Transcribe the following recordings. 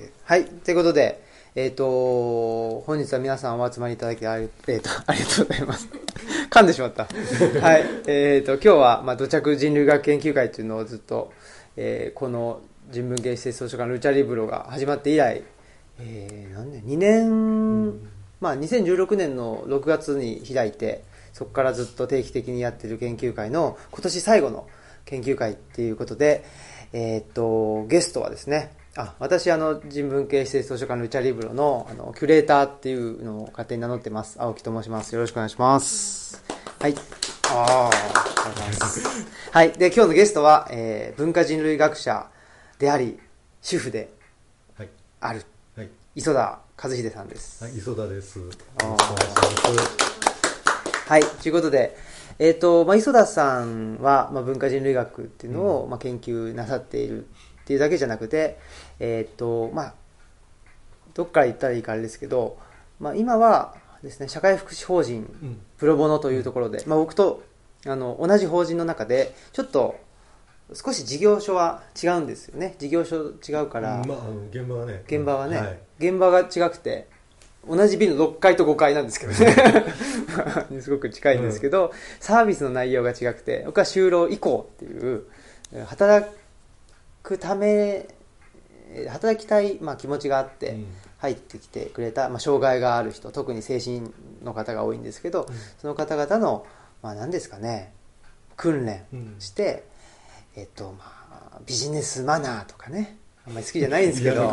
けはい。ということで、えっ、と、本日は皆さんお集まりいただきあり,、えー、と ありがとうございます。噛んでしまった。はい。えっ、と、今日は、まあ、土着人類学研究会というのをずっと、えーこの人文芸施設図書館ルチャリブロが始まって以来、えー、何年 ?2 年、まあ、2016年の6月に開いて、そこからずっと定期的にやってる研究会の今年最後の研究会っていうことで、えーっと、ゲストはですね、あ、私あの人文系施設図書館ルチャリブロのあのキュレーターっていうのを勝手に名乗ってます。青木と申します。よろしくお願いします。はい。ああ、ありがとうございます。はい。で、今日のゲストは、えー文化人類学者であり、主婦ではい。ある、はい。磯田和秀さんです。はい、磯田です。はい、ということで、えっ、と、まあ、磯田さんは、まあ、文化人類学っていうのを、まあ、研究なさっているっていうだけじゃなくて、えっ、と、まあ、どっから言ったらいいかあれですけど、まあ、今はですね、社会福祉法人うん。プロボノというところで、まあ、僕とあの同じ法人の中で、ちょっと少し事業所は違うんですよね。事業所違うから、まあ、現場はね。現場はね、はい。現場が違くて同じビルの6階と5階なんですけどね すごく近いんですけど、サービスの内容が違くて僕は就労以降っていう働くためえー働きたい、まあ、気持ちがあってうん。入ってきてくれた、まあ、障害がある人特に精神の方が多いんですけど、うん。その方々の、まあ、何ですかね訓練うん。して、えっとまあ、ビジネスマナーとかねあんまり好きじゃないんですけど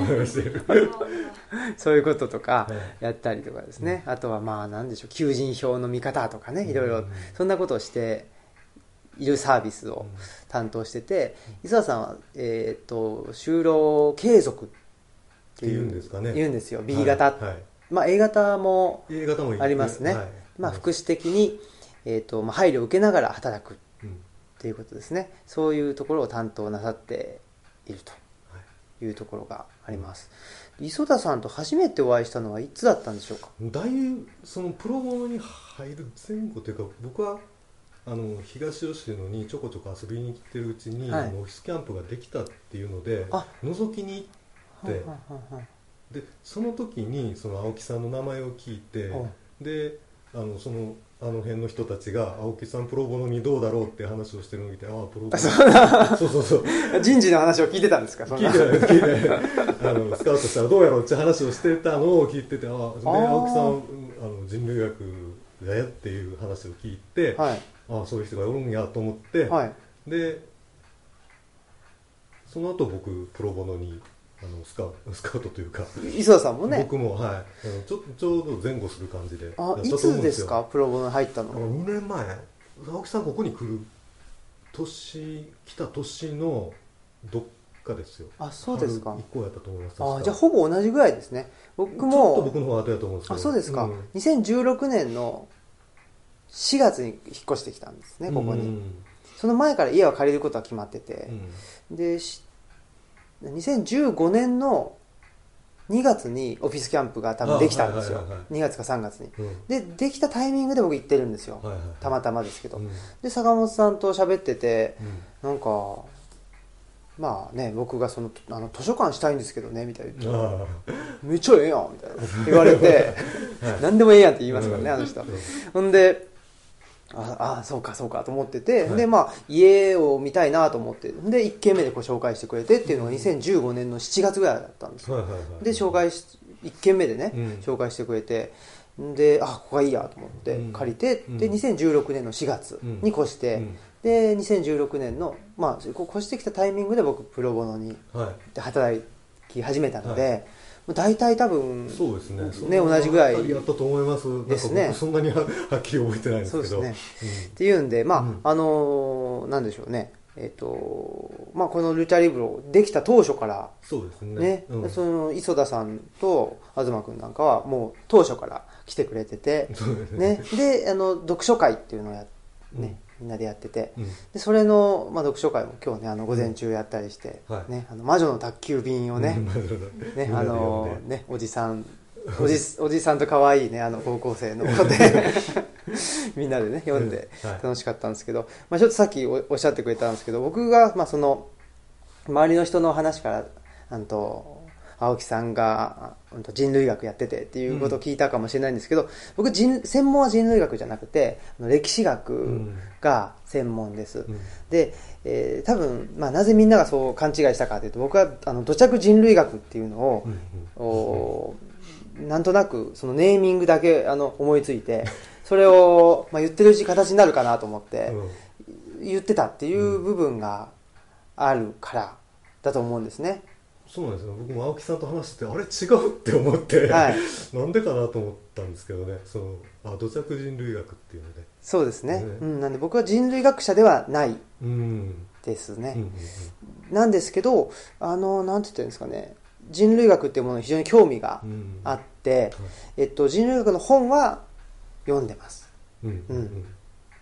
そういうこととかはいやったりとかですね、あとはまあ何でしょう求人票の見方とかねいろいろうんそんなことをしているサービスを担当してて磯田さんは、えー、と就労継続っていうんですかね。言うんですよ。B 型、はい。はい。まあ、A 型も A 型もいいありますね、はいまあ、福祉的に、えーとまあ、配慮を受けながら働くうん。っていうことですね。そういうところを担当なさっているとはい。いうところがあります、磯田さんと初めてお会いしたのはいつだったんでしょうか？だいぶそのプロに入る前後というか僕はあの東吉野にちょこちょこ遊びに来てるうちに、はい。あのオフィスキャンプができたっていうのであ。覗きに行ってはんはんはでその時にその青木さんの名前を聞いておであのそのあの辺の人たちが青木さんプロボノにどうだろうって話をしてるのを見てああプロボノそうそうそう 人事の話を聞いてたんですか？聞いてない聞いてないあのスカウトしたらどうやろうって話をしてたのを聞いててああで青木さんあの人類学だよっていう話を聞いて、はいああそういう人がおるんやと思って、はい。でその後僕プロボノにあのスカウスカウトというか、磯田さんもね。僕もはい。あのちょちょうど前後する感じで。あいつですか？プロボノ入ったあのの2年前。青木さんここに来る年来た年のどっかですよ。あそうですか。春以降やったと思いますあじゃあほぼ同じぐらいですね。僕ちょっとも僕の方が後やと思うんですけど。あそうですか、ん。2016年の4月に引っ越してきたんですねここに、うん。その前から家は借りることは決まってて。う、ん。でし2015年の2月にオフィスキャンプが多分できたんですよ。あはいはいはい2月か3月に。うん。でできたタイミングで僕行ってるんですよ、はいはいたまたまですけど、うん。で坂本さんと喋っててうん。なんかまあね僕がそのあの図書館したいんですけどねみたいな。あ。めっちゃええやんみたいな。言われて。はい。何でもええやんって言いますからね、うん。あの人。うん。ほんでああそうかそうかと思ってて、はい。でまあ家を見たいなと思ってで1軒目でこう紹介してくれてっていうのが2015年の7月ぐらいだったんです。よはいはいはい。で紹介し1軒目でね、うん。紹介してくれてであここがいいやと思ってうん。借りて、うん。で2016年の4月に越して、うん。で2016年のまあこう越してきたタイミングで僕プロボノに働き始めたので、はもう大体多分そうですね。ね同じぐらいやったと思います。ですね。僕そんなには はっきり覚えてないんですけど。ね。っていうんでまあ、うん。あのーなんでしょうね。えっ、とまあこのルチャリブロできた当初からそうですね。その磯田さんと東君なんかはもう当初から来てくれてて、ね。ね、であの読書会っていうのをや、ねみんなでやってて。うん。でそれの、まあ、読書会も今日ねあの午前中やったりして、はい。ね、あの魔女の宅急便をね、ね、あのね、おじさん、おじ、おじさんと可愛いね、あの高校生の子で、みんなでね、読んではい。楽しかったんですけど、まあちょっとさっきおおっしゃってくれたんですけど、僕が、まあその、周りの人の話から、あのと、青木さんが人類学やっててっていうことを聞いたかもしれないんですけど、僕人専門は人類学じゃなくて歴史学が専門です、うん。で、えー多分、まあ、なぜみんながそう勘違いしたかというと僕はあの土着人類学っていうのを、うんうん。おなんとなくそのネーミングだけあの思いついてそれを、まあ、言ってるうち形になるかなと思ってうん。言ってたっていう部分があるからだと思うんですね。そうなんですよ。僕も青木さんと話しててあれ違うって思って、はい。なんでかなと思ったんですけどね。そのあ土着人類学っていうのでそうですね。ね。うん、なんで僕は人類学者ではないうん。ですね。うんうんなんですけど、あの、なんて言ったらいいんですかね。人類学っていうものに非常に興味がうん。うんあって、えっと、人類学の本は読んでます。うんうん。うん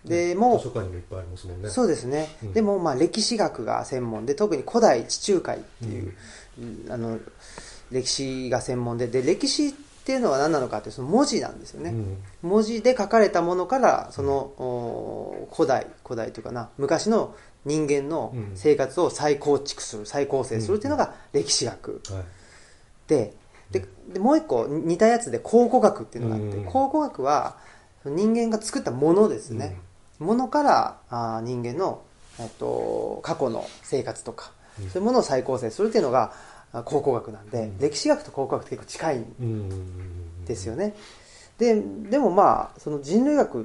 でもう。図書館にもいっぱいありますもんね。そうですね、うん。でもまあ歴史学が専門で特に古代地中海っていう、うん。あの歴史が専門で。で歴史っていうのは何なのかってその文字なんですよね、うん。文字で書かれたものからその、お古代古代というかな昔の人間のうん。生活を再構築する再構成するっていうのが歴史学。はい。でででもう一個似たやつで考古学っていうのがあって、うん。考古学は人間が作ったものですね、ものからあー人間の、えっと、過去の生活とか、うん。そういうものを再構成するっていうのがあ考古学なんで、うん。歴史学と考古学って結構近いん。ですよね。ででもまあその人類学っ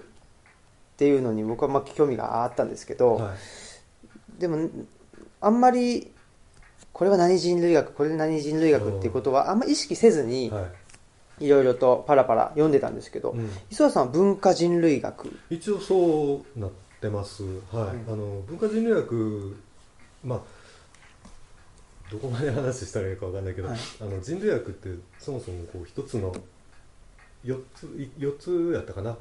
ていうのに僕はまあ興味があったんですけど、はい。でもあんまりこれは何人類学これ何人類学っていうことはあんまり意識せずにはいいろいろとパラパラ読んでたんですけど、うん。磯田さんは文化人類学。一応そうなってます。はい、うん。あの文化人類学まあどこまで話したらいいかわかんないけど、はい。あの人類学ってそもそもこう一つの4つい四つやったかな、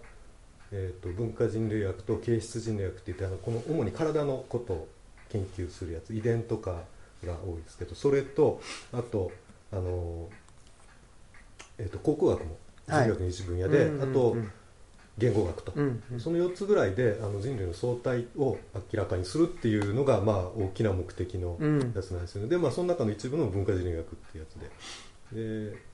えー、と文化人類学と形質人類学って言ってあのこの主に体のことを研究するやつ遺伝とかが多いですけどそれとあとあの、えー、と考古学も人類学の一分野で、うんあとうん。言語学と、うんうん。その4つぐらいであの人類の相対を明らかにするっていうのが、まあ、大きな目的のうん。やつなんですよね、で、まあ、その中の一部の文化人類学っていうやつで。で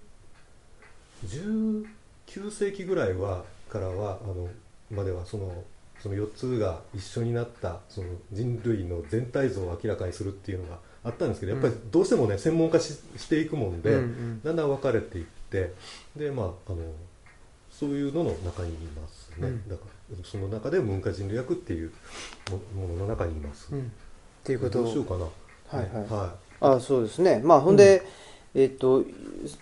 19世紀ぐらいはからはあのまではそのその4つが一緒になったその人類の全体像を明らかにするっていうのがあったんですけどやっぱりどうしてもね専門化ししていくもんで、うんうん。だんだん分かれていってで、まあ、あのそういうのの中にいますね、うん。だからその中で文化人類学っていうもものの中にいます、うん。っていうこと。どうしようかな。はいはい。はあそうですね。まあほんで、えっと、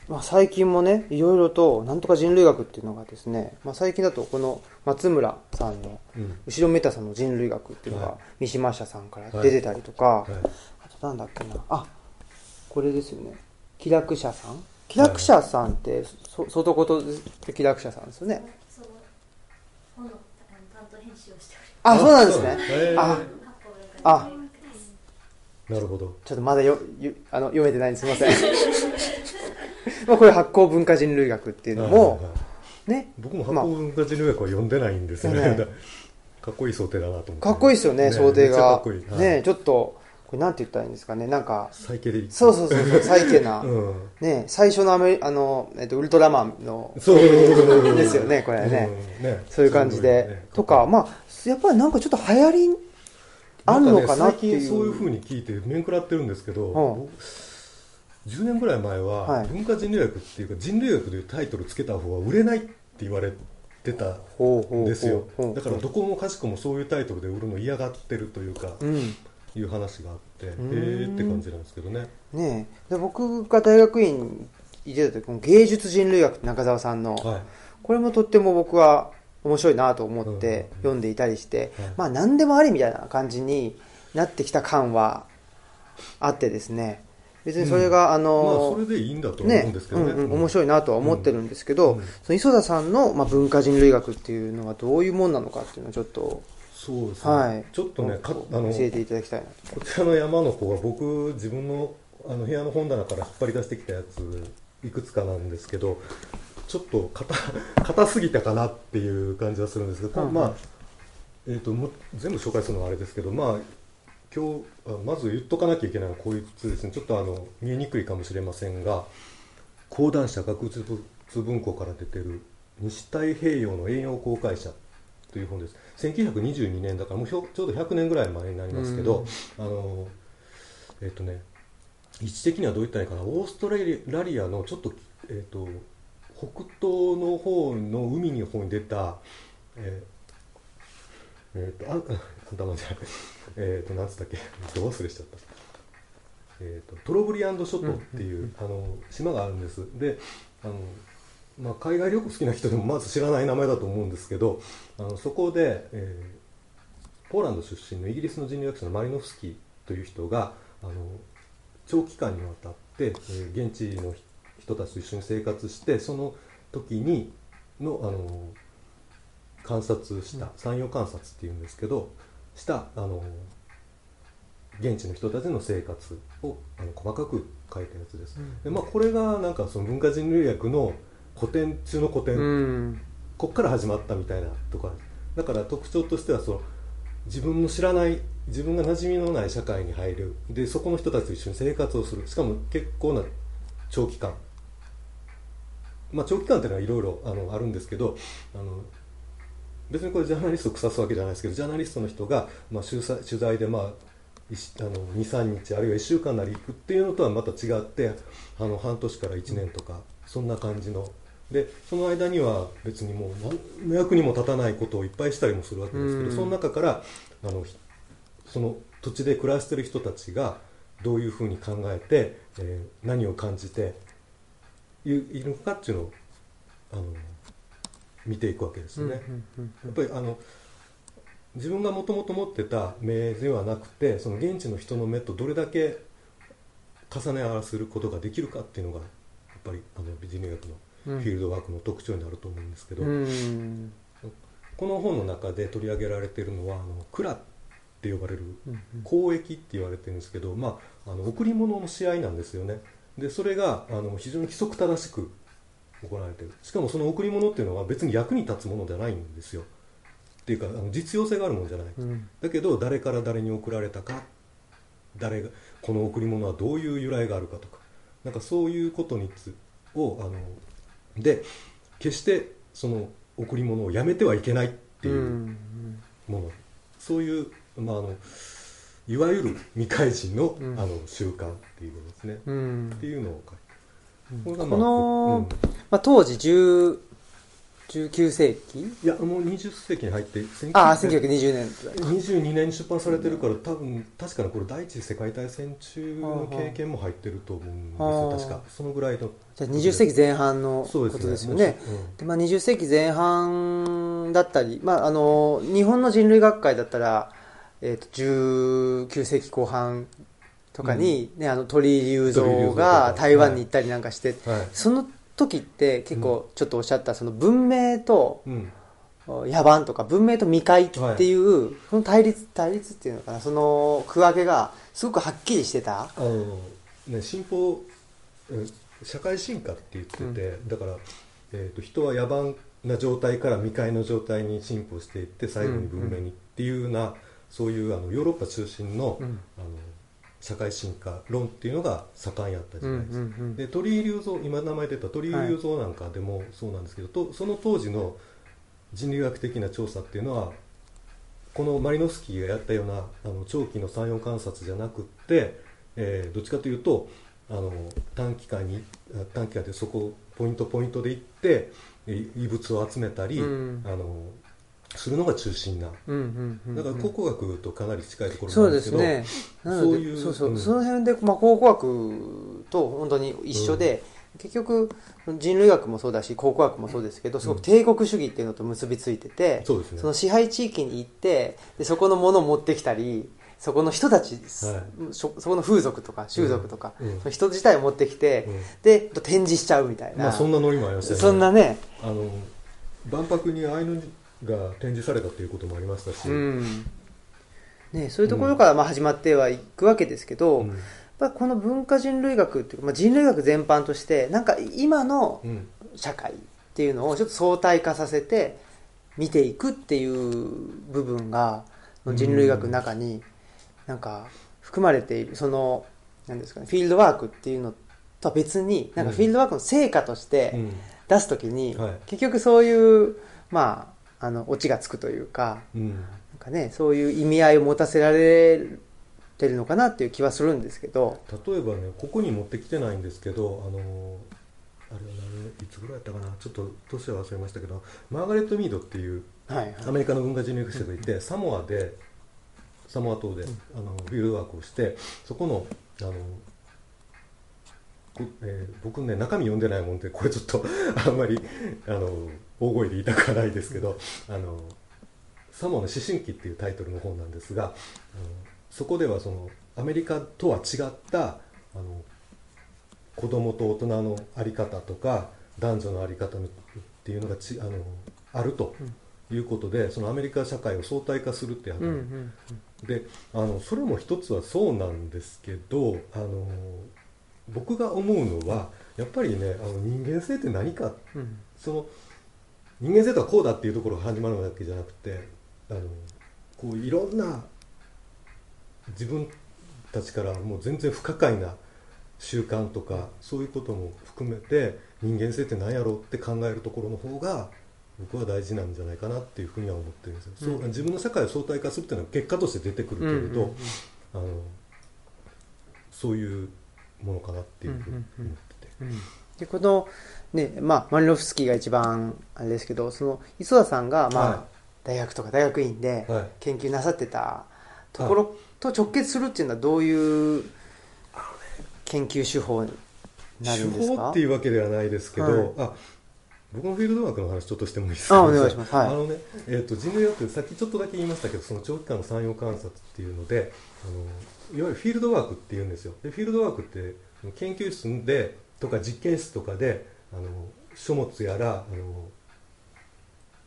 まあ、最近もねいろいろとなんとか人類学っていうのがですね、まあ、最近だとこの松村さんのい、うん。後ろめたさんの人類学っていうのがはい。三島社さんから出てたりとか、はい。あとなんだっけな。あこれですよね。気楽者さん気楽者さんって、そ外こと気楽者さんですよね。あそうなんですね。あ。あ。なるほど。ちょっとまだよゆあの読めてないんですすいません。まあこれ発酵文化人類学っていうのも、ね。僕も発酵文化人類学は読んでないんですよね、かっこいい想定だなと思って。かっこいいですよね想定が。っこいい、はい。ねちょっとこれなんて言ったらいいんですかね。なんかサイケデリック。そうそうそうそうサイケな、うん。ね最初のアメリあの、えっと、ウルトラマンの。そう。ですよねこれね、うんね。そういう感じで、ね。とかまあやっぱりなんかちょっと流行りあるのかなっていう。ね最近そういうふうに聞いて面食らってるんですけど、うん。僕10年ぐらい前は、はい。文化人類学っていうか人類学というタイトルつけた方が売れないって言われてたんですよ。だからどこもかしこもそういうタイトルで売るの嫌がってるというか、うんいう話があってへん。えって感じなんですけどね。ねえ。で僕が大学院に行ってた時芸術人類学って中澤さんの、はい。これもとっても僕は面白いなと思っうんて読んでいたりして、はい。まあ何でもありみたいな感じになってきた感はあってですね。別にそれが、あまあのそれでいいんだと思うんですけどね。うんうん。面白いなとは思ってるんですけど、うん。その磯田さんの、まあ、文化人類学っていうのがどういうもんなのかっていうのをちょっと、そうですね、はい、ちょっとねか教あのえていただきたいなと。こちらの山の子は僕自分のあの部屋の本棚から引っ張り出してきたやついくつかなんですけどちょっと硬硬すぎたかなっていう感じはするんですけど、うんうん。まあ、えー、とも全部紹介するのはあれですけどまあ今日あまず言っとかなきゃいけないのはこいつですね。ちょっとあの見えにくいかもしれませんが講談社学術文庫から出てる「西太平洋の栄養公開者」という本です。1922年だからもうちょうど100年ぐらい前になりますけど、あのえっ、とね位置的にはどういったらいいかなオーストラリアのちょっと,、えー、と北東の方の海の方に出たえーえー、とあ頭じゃない。えっ、となんつったっけ？どう忘れしちゃった。えー、とトロブリアンド諸島っていう、あの島があるんです。であの、まあ、海外旅行好きな人でもまず知らない名前だと思うんですけどあのそこで、えーポーランド出身のイギリスの人類学者のマリノフスキーという人があの長期間にわたって、えー現地の人たちと一緒に生活してその時にのあの観察した産業観察っていうんですけどしたあの現地の人たちの生活をあの細かく書いたやつです、でまあ、これがなんかその文化人類学の古典中の古典、うん。こっから始まったみたいなところだから特徴としてはその自分の知らない自分が馴染みのない社会に入る。でそこの人たちと一緒に生活をする。しかも結構な長期間。まあ長期間っていうのはいろいろあのあるんですけどあの別にこれジャーナリストを腐すわけじゃないですけどジャーナリストの人が、まあ、取材取材で、まあ、23日あるいは1週間なり行くっていうのとはまた違ってあの半年から1年とかそんな感じのでその間には別にもう何の役にも立たないことをいっぱいしたりもするわけですけど、うんその中からあのひその土地で暮らしてる人たちがどういうふうに考えて、えー何を感じていいるのかっていうのをあの見ていくわけですよね。うんやっぱりあの自分がもともと持ってた目ではなくてその現地の人の目とどれだけ重ね合わせることができるかっていうのがやっぱりあのビジネス学のフィールドワークの特徴になると思うんですけど、うん。この本の中で取り上げられているのはあのクラって呼ばれるうん。交易って言われてるんですけど、まあ、あの贈り物の試合なんですよね。でそれがあの非常に規則正しく行われてる。しかもその贈り物っていうのは別に役に立つものじゃないんですよ。っていうかあの実用性があるものじゃない、うん。だけど誰から誰に贈られたか誰がこの贈り物はどういう由来があるかとかなんかそういうことにつをあので決してその贈り物をやめてはいけないっていううんもの、そういう、まあ、あのいわゆる未開人の,、うん。あの習慣っていうのですね、うん。っていうのを書いて。このうん。まあ、当時10 19世紀いやもう20世紀に入ってああ1900 1920年22年に出版されてるから多分確かにこれ第一次世界大戦中の経験も入ってると思うんですはあよ確かそのぐらいのじゃあ20世紀前半のことですよね。もううんでまあ、20世紀前半だったり、まあ、あの日本の人類学会だったら、えー、と19世紀後半とかに、ねあの鳥居隆鳥居隆三が台湾に行ったりなんかして、はい。その時って結構ちょっとおっしゃったその文明とうん。野蛮とか文明と未開っていう、その対立対立っていうのかなその区分けがすごくはっきりしてた。あのね進歩うん社会進化って言ってて、だから、えー、と人は野蛮な状態から未開の状態に進歩していって最後に文明にっていうような、そういうあのヨーロッパ中心の,、うん。あの社会進化論っていうのが盛んやった時代です、うんうんうん。で鳥居隆三今名前出た鳥居隆三なんかでもそうなんですけど、とその当時の人類学的な調査っていうのはこのマリノフスキーがやったようなあの長期の産業観察じゃなくって、えーどっちかというとあの短期間にあ短期間でそこポイントポイントで行ってえ異物を集めたり、うん。あのするのが中心な。うんうんうんだから考古学とかなり近いところそうんでなですけどすね。なのでそういうそうそう、うん。その辺で、まあ、考古学と本当に一緒で、結局人類学もそうだし考古学もそうですけどすごく帝国主義っていうのと結びついてて、そうですね。の支配地域に行ってでそこのものを持ってきたりそこの人たち、そそこの風俗とか習俗とか、うん。うん。その人自体を持ってきて、うん。で展示しちゃうみたいな、まあそんなノリもありましたよね。そんなね、あの万博にアイヌが展示されたということもありましたし、うん。ね、そういうところからまあ始まってはいくわけですけど、うん。やっぱりこの文化人類学っていうか、まあ、人類学全般としてなんか今のうん。社会っていうのをちょっと相対化させて見ていくっていう部分が人類学の中になんか含まれているそのなんですかねフィールドワークっていうのとは別になんかフィールドワークの成果としてうん。出すときに、はい。結局そういうまああのオチがつくというかうん。なんかねそういう意味合いを持たせられてるのかなっていう気はするんですけど。例えばねここに持ってきてないんですけどあのあれは何いつぐらいやったかなちょっと年は忘れましたけどマーガレット・ミードっていうはいはい。アメリカの文化人類学者がいて、サモアでサモア島で、あのフィールドワークをしてそこのあのこえー僕ね中身読んでないもんでこれちょっとあんまりあの大声で言いたくはないですけど「あのサモアの思春期」っていうタイトルの本なんですがあのそこではそのアメリカとは違ったあの子供と大人の在り方とか男女の在り方っていうのがちあのあるということで、そのアメリカ社会を相対化するっていう話、うんうん。であのそれも一つはそうなんですけどあの僕が思うのはやっぱりねあの人間性って何か。うん。その人間性とはこうだっていうところが始まるわけじゃなくてあのこういろんな自分たちからもう全然不可解な習慣とかそういうことも含めて人間性って何やろうって考えるところの方が僕は大事なんじゃないかなっていうふうには思ってるんですよ、そううん自分の社会を相対化するっていうのは結果として出てくるけれど、うんうんうん。あのそういうものかなっていうふうに思ってて、うん。でこのねまあマリノフスキーが一番あれですけどその磯田さんがまあ、はい。大学とか大学院ではい。研究なさってたところと直結するっていうのはどういう研究手法になるんですか？手法っていうわけではないですけど、はい。あ僕のフィールドワークの話ちょっとしてもいいですか？あお願いします。はい。あのね、えー、と人類学ってさっきちょっとだけ言いましたけどその長期間の産業観察っていうのであのいわゆるフィールドワークっていうんですよ。でフィールドワークって研究室でとか実験室とかであの書物やらあの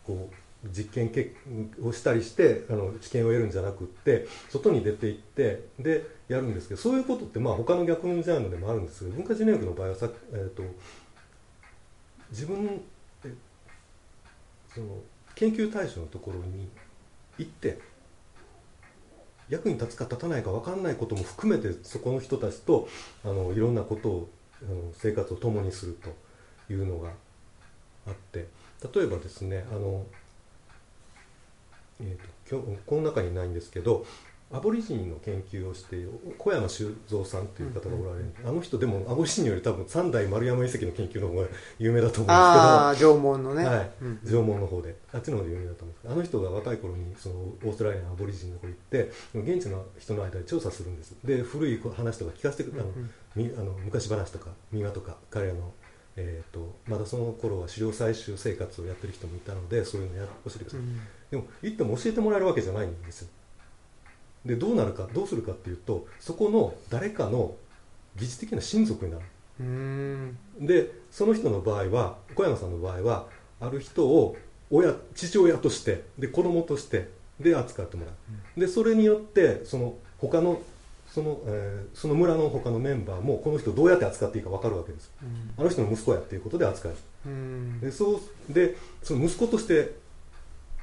こう実験をしたりしてあの知見を得るんじゃなくって外に出て行ってでやるんですけどそういうことってまあ他の逆のジャンルでもあるんですけど文化人類学の場合はさ、えー、と自分その研究対象のところに行って役に立つか立たないか分かんないことも含めてそこの人たちとあのいろんなことをあの生活を共にすると。いうのがあって例えばですねあの、えー、と今日この中にないんですけどアボリジニの研究をしている小山修造さんという方がおられる、あの人でもアボリジニより多分三代丸山遺跡の研究 の方が有名だと思うんですけどああ縄文のね、はい。うん縄文の方であっちの方で有名だと思うんですけどあの人が若い頃にそのオーストラリアのアボリジニの方に行って現地の人の間で調査するんです。で古い話とか聞かせてくれあの、うんみあの昔話とか民話とか彼らの、えー、とまだその頃は狩猟採集生活をやってる人もいたのでそういうのや教えてください、うん。でも行っても教えてもらえるわけじゃないんですよ。でどうなるかどうするかっていうとそこの誰かの疑似的な親族になる。でその人の場合は小山さんの場合はある人を親父親としてで子供としてで扱ってもらう、でそれによってその他のその,、えーその村の他のメンバーもこの人をどうやって扱っていいか分かるわけですあの人の息子やっていうことで扱えるうん。でそうでその息子として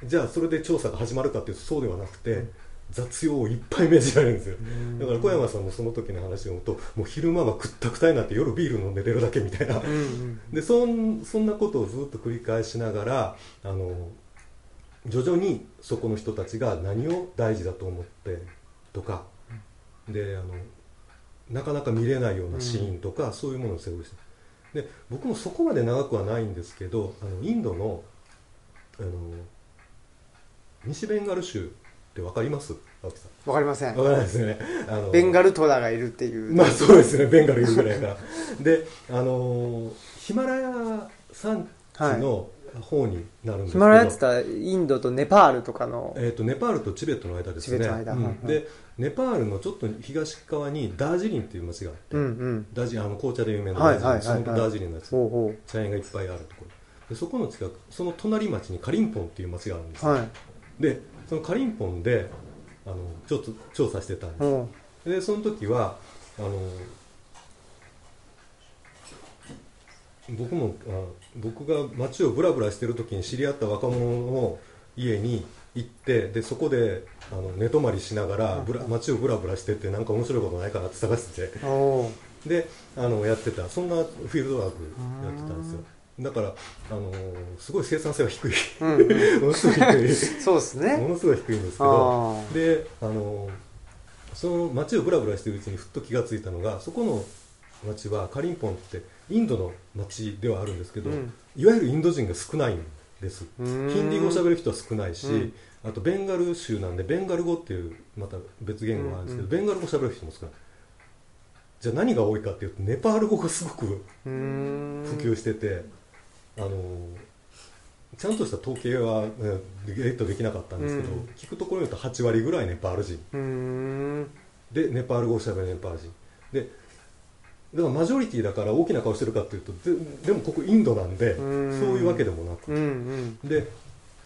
じゃあそれで調査が始まるかっていうとそうではなくて、雑用をいっぱい命じられるんですよ。だから小山さんもその時の話を読むともう昼間はくったくたになって夜ビール飲んで寝るだけみたいな、うんうん。でそんそんなことをずっと繰り返しながらあの徐々にそこの人たちが何を大事だと思ってとか、であのなかなか見れないようなシーンとか、そういうものを背負いして。で僕もそこまで長くはないんですけどあのインドのあの西ベンガル州って分かります？青木さん。わかりません。分からないですよね。あのベンガルトラがいるっていう、まあそうですね。ベンガルいるぐらいから。であのーヒマラヤ山地の方になるんですけど、ヒマラヤって言ったらインドとネパールとかの、えー、とネパールとチベットの間ですね。チベットの間。うん。はいはい。でネパールのちょっと東側にダージリンっていう町があって、うんうん。ダージあの紅茶で有名なはいダージリン、ダージリンのやつ茶園がいっぱいあるところ。でそこの近くその隣町にカリンポンっていう町があるんですはい。でそのカリンポンであのちょっと調査してたんです。ほでその時はあの僕もあ僕が街をブラブラしてる時に知り合った若者の家に行ってでそこであの寝泊まりしながらうん。ぶら街をブラブラしてってなんか面白いことないかなって探して。てであのやってた。そんなフィールドワークやってたんですよ。だからあのすごい生産性は低い。ものすごい低い。そうですね。ものすごい低いんですけどであのその街をブラブラしてるうちにふっと気がついたのがそこの街はカリンポンってインドの街ではあるんですけど、うん。いわゆるインド人が少ないんですうーん。ヒンディー語を喋る人は少ないし、うん。あとベンガル州なんでベンガル語っていうまた別言語があるんですけど、うん。ベンガル語を喋る人も少ない。じゃあ何が多いかっていうとネパール語がすごく普及してて、あのちゃんとした統計は、ね、ゲットできなかったんですけど、うん。聞くところによると8割ぐらいネパール人。でネパール語をしゃべるネパール人。でだからマジョリティだから大きな顔してるかっていうとででもここインドなんでうそんういうわけでもなく。うんうん。で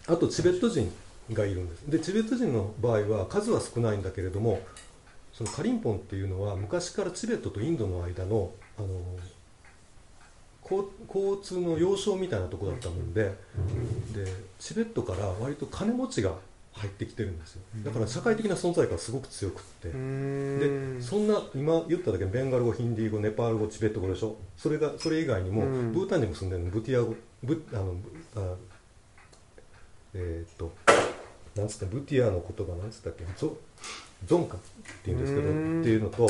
あとチベット人がいるんです。でチベット人の場合は数は少ないんだけれどもそのカリンポンっていうのは昔からチベットとインドの間のあの交交通の要衝みたいなところだったもんででチベットから割と金持ちが入ってきてるんですよ。だから社会的な存在感がすごく強くって。でそんな今言っただけベンガル語ヒンディー語ネパール語チベット語でしょ。それがそれ以外にも、うん。ブータンにも住んでるの。ブティア語ブあのブあえーっとなんつったブティアの言葉なんつったっけ？ゾゾンカっていうんですけどうん。っていうのと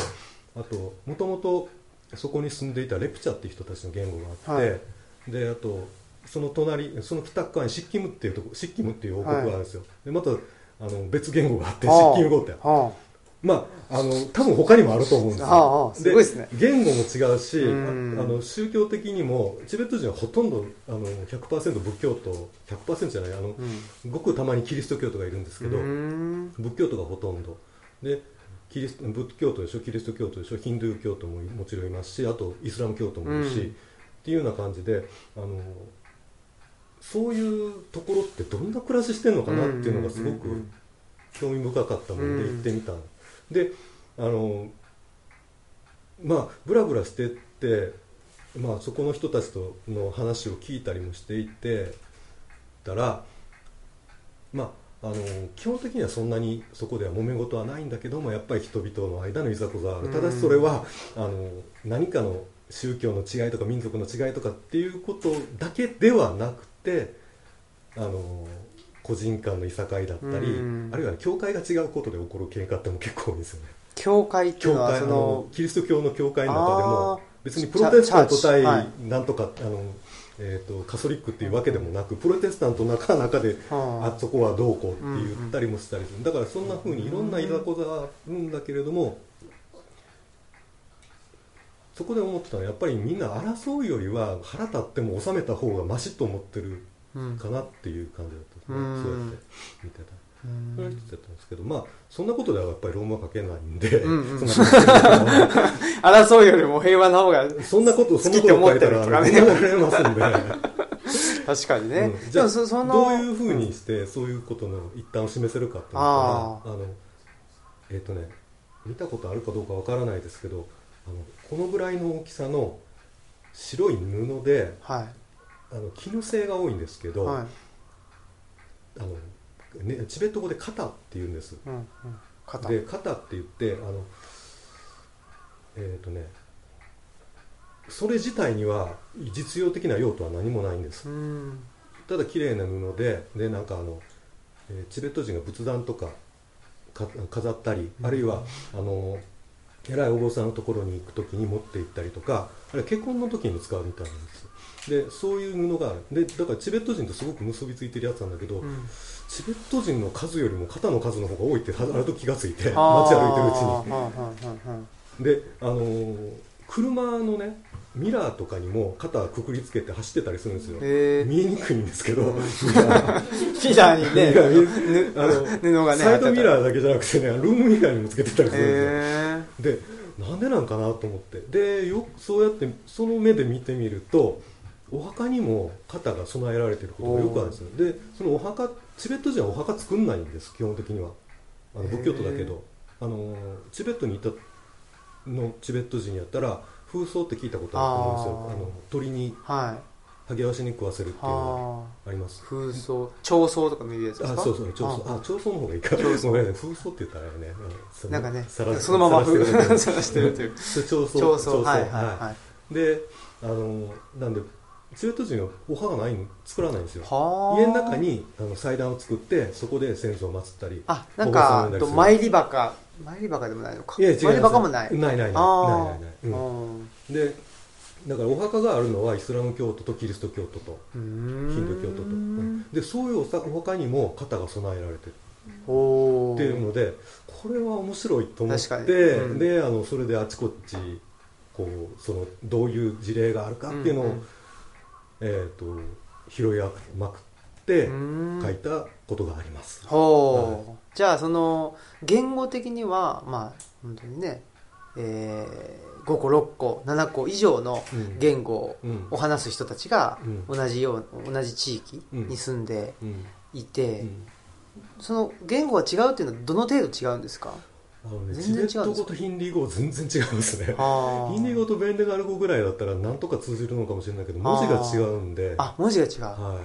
あともともとそこに住んでいたレプチャっていう人たちの言語があって、はであとその隣その北側にシッキムっていうとこシッキムっていう王国があるんですよ、でまたあの別言語があってシッキム語って。はまあ、あの多分他にもあると思うんですよ。すごいですね。言語も違うしあの宗教的にもチベット人はほとんどあの100%仏教徒100%じゃないあのあ、うん。ごくたまにキリスト教徒がいるんですけど、仏教徒がほとんど。でキリスト仏教徒でしょキリスト教徒でしょヒンドゥー教徒ももちろんいますしあとイスラム教徒もいるし、うん。っていうような感じであのそういうところってどんな暮らししてるのかなっていうのがすごく興味深かったもんでうん行ってみた、であのまあブラブラしてって、まあ、そこの人たちとの話を聞いたりもしていてたらまああの基本的にはそんなにそこでは揉め事はないんだけどもやっぱり人々の間のいざこざはある。ただしそれはあの何かの宗教の違いとか民族の違いとかっていうことだけではなくてあの個人間のいさかいだったりうん。あるいは教会が違うことで起こる喧嘩っても結構多いんですよね。教会っていうのは教会あのそのキリスト教の教会の中であもー。別にプロテスタント対なんとか、あのえー、とカソリックっていうわけでもなくプロテスタントの中中ではあそこはどうこうって言ったりもしたりする。だからそんな風にいろんないざこざがあるんだけれどもそこで思ってたのはやっぱりみんな争うよりは腹立っても収めた方がマシと思ってるうん。かなっていう感じだったうんですねそうやって見てた。うん。それは一つやったんですけど、まあ、そんなことではやっぱり論文は書けないんで、争うよりも平和な方がそんなこと、そんなこと書いたら、怒られますんで、確かにね、うん。じゃあ、そそのどういうふうにして、そういうことの一端を示せるかっていうのあが、あの、えっ、とね、見たことあるかどうかわからないですけど、あの、このぐらいの大きさの白い布で、はあの、絹製が多いんですけど、いはい。あの、ね、チベット語で肩って言うんです。うんうん。肩で肩って言ってあのえっ、とねそれ自体には実用的な用途は何もないんです。うん。ただ綺麗な布ででなんかあの、えーチベット人が仏壇とかか飾ったり、あるいはあの偉いお坊さんのところに行く時に持って行ったりとかあるいは結婚の時に使うみたいなんです。でそういう布がある。でだからチベット人とすごく結びついてるやつなんだけど、うん。チベット人の数よりも肩の数の方が多いってあると気がついて街歩いてるうちに。であのー車のねミラーとかにも肩くくりつけて走ってたりするんですよ。へえ見えにくいんですけど、うん。ミラーにね あの布がねサイドミラーーだけじゃなくてねルームミラーにもつけてたりするんへですよ、でなんでなんかなと思って。でよそうやってその目で見てみるとお墓にも肩が備えられてることがよくあるんですよ。でそのお墓チベット人はお墓作んないんです基本的には。あの仏教徒だけど。あのチベットにいたのチベット人やったら風葬って聞いたことあると思うんですよ。あの鳥には剥わしに食わせるっていうのはがあ。ります。あ風葬。長葬とかも言うやつですか？あそうそう長宗ああ長宗の方がいいか。ごめんね。風葬って言ったらね、うん。なんかねそのまま風さらしてる。という。それ長宗長葬。長宗はいはいはい。であのなんでチベット人はお墓ないの作らないんですよ。はあ。家の中にあの祭壇を作ってそこで先祖を祀ったりあなんか参り墓。参り墓でもないのか。いや違います。参り墓もない。ないないない。ないあないない、ーうん。でだからお墓があるのはイスラム教徒とキリスト教徒とヒん。ンドゥー教徒と、うん。でそういうお墓にも型が備えられてる。おっていうのでこれは面白いと思って、うん。であのそれであちこちこうそのどういう事例があるかっていうのを、うんうんえー、と拾いまくってうん。書いたことがあります、ほう、じゃあその言語的にはまあ本当にね、えー、5個6個7個以上のうん。言語うん。を話す人たちがうん。同じよう同じ地域に住んでうん。いて、うん。その言語が違うっていうのはどの程度違うんですか？あのね、全然違うチベット語とヒンディー語は全然違うんですね。ヒンディー語とベンデガル語ぐらいだったらなんとか通じるのかもしれないけど文字が違うんで。あ文字が違う。は、はい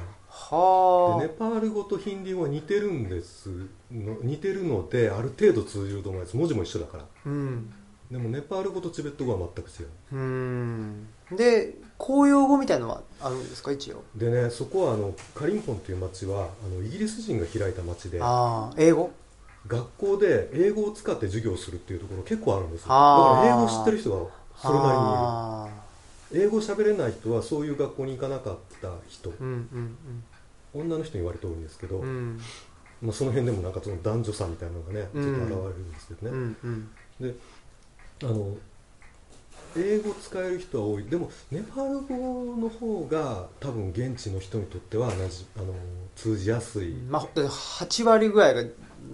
でネパール語とヒンディー語は似てるんです。の似てるのである程度通じると思います。文字も一緒だから。あうんでもネパール語とチベット語は全く違う。うん。で公用語みたいのはあるんですか？一応。でねそこはあのカリンポンっていう町はあのイギリス人が開いた町でああ英語？学校で英語を使って授業をするっていうところ結構あるんですよ。だから英語を知ってる人がそれなありにいる。英語喋れない人はそういう学校に行かなかった人。ーうんうん。女の人に言われて多いんですけど、うん。うんまあ、その辺でもなんかその男女差みたいなのがねちょっと現れるんですけどうね、んうん。であの英語使える人は多い。でもネパール語の方が多分現地の人にとっては同じあの通じやすい。まあだって8割ぐらいが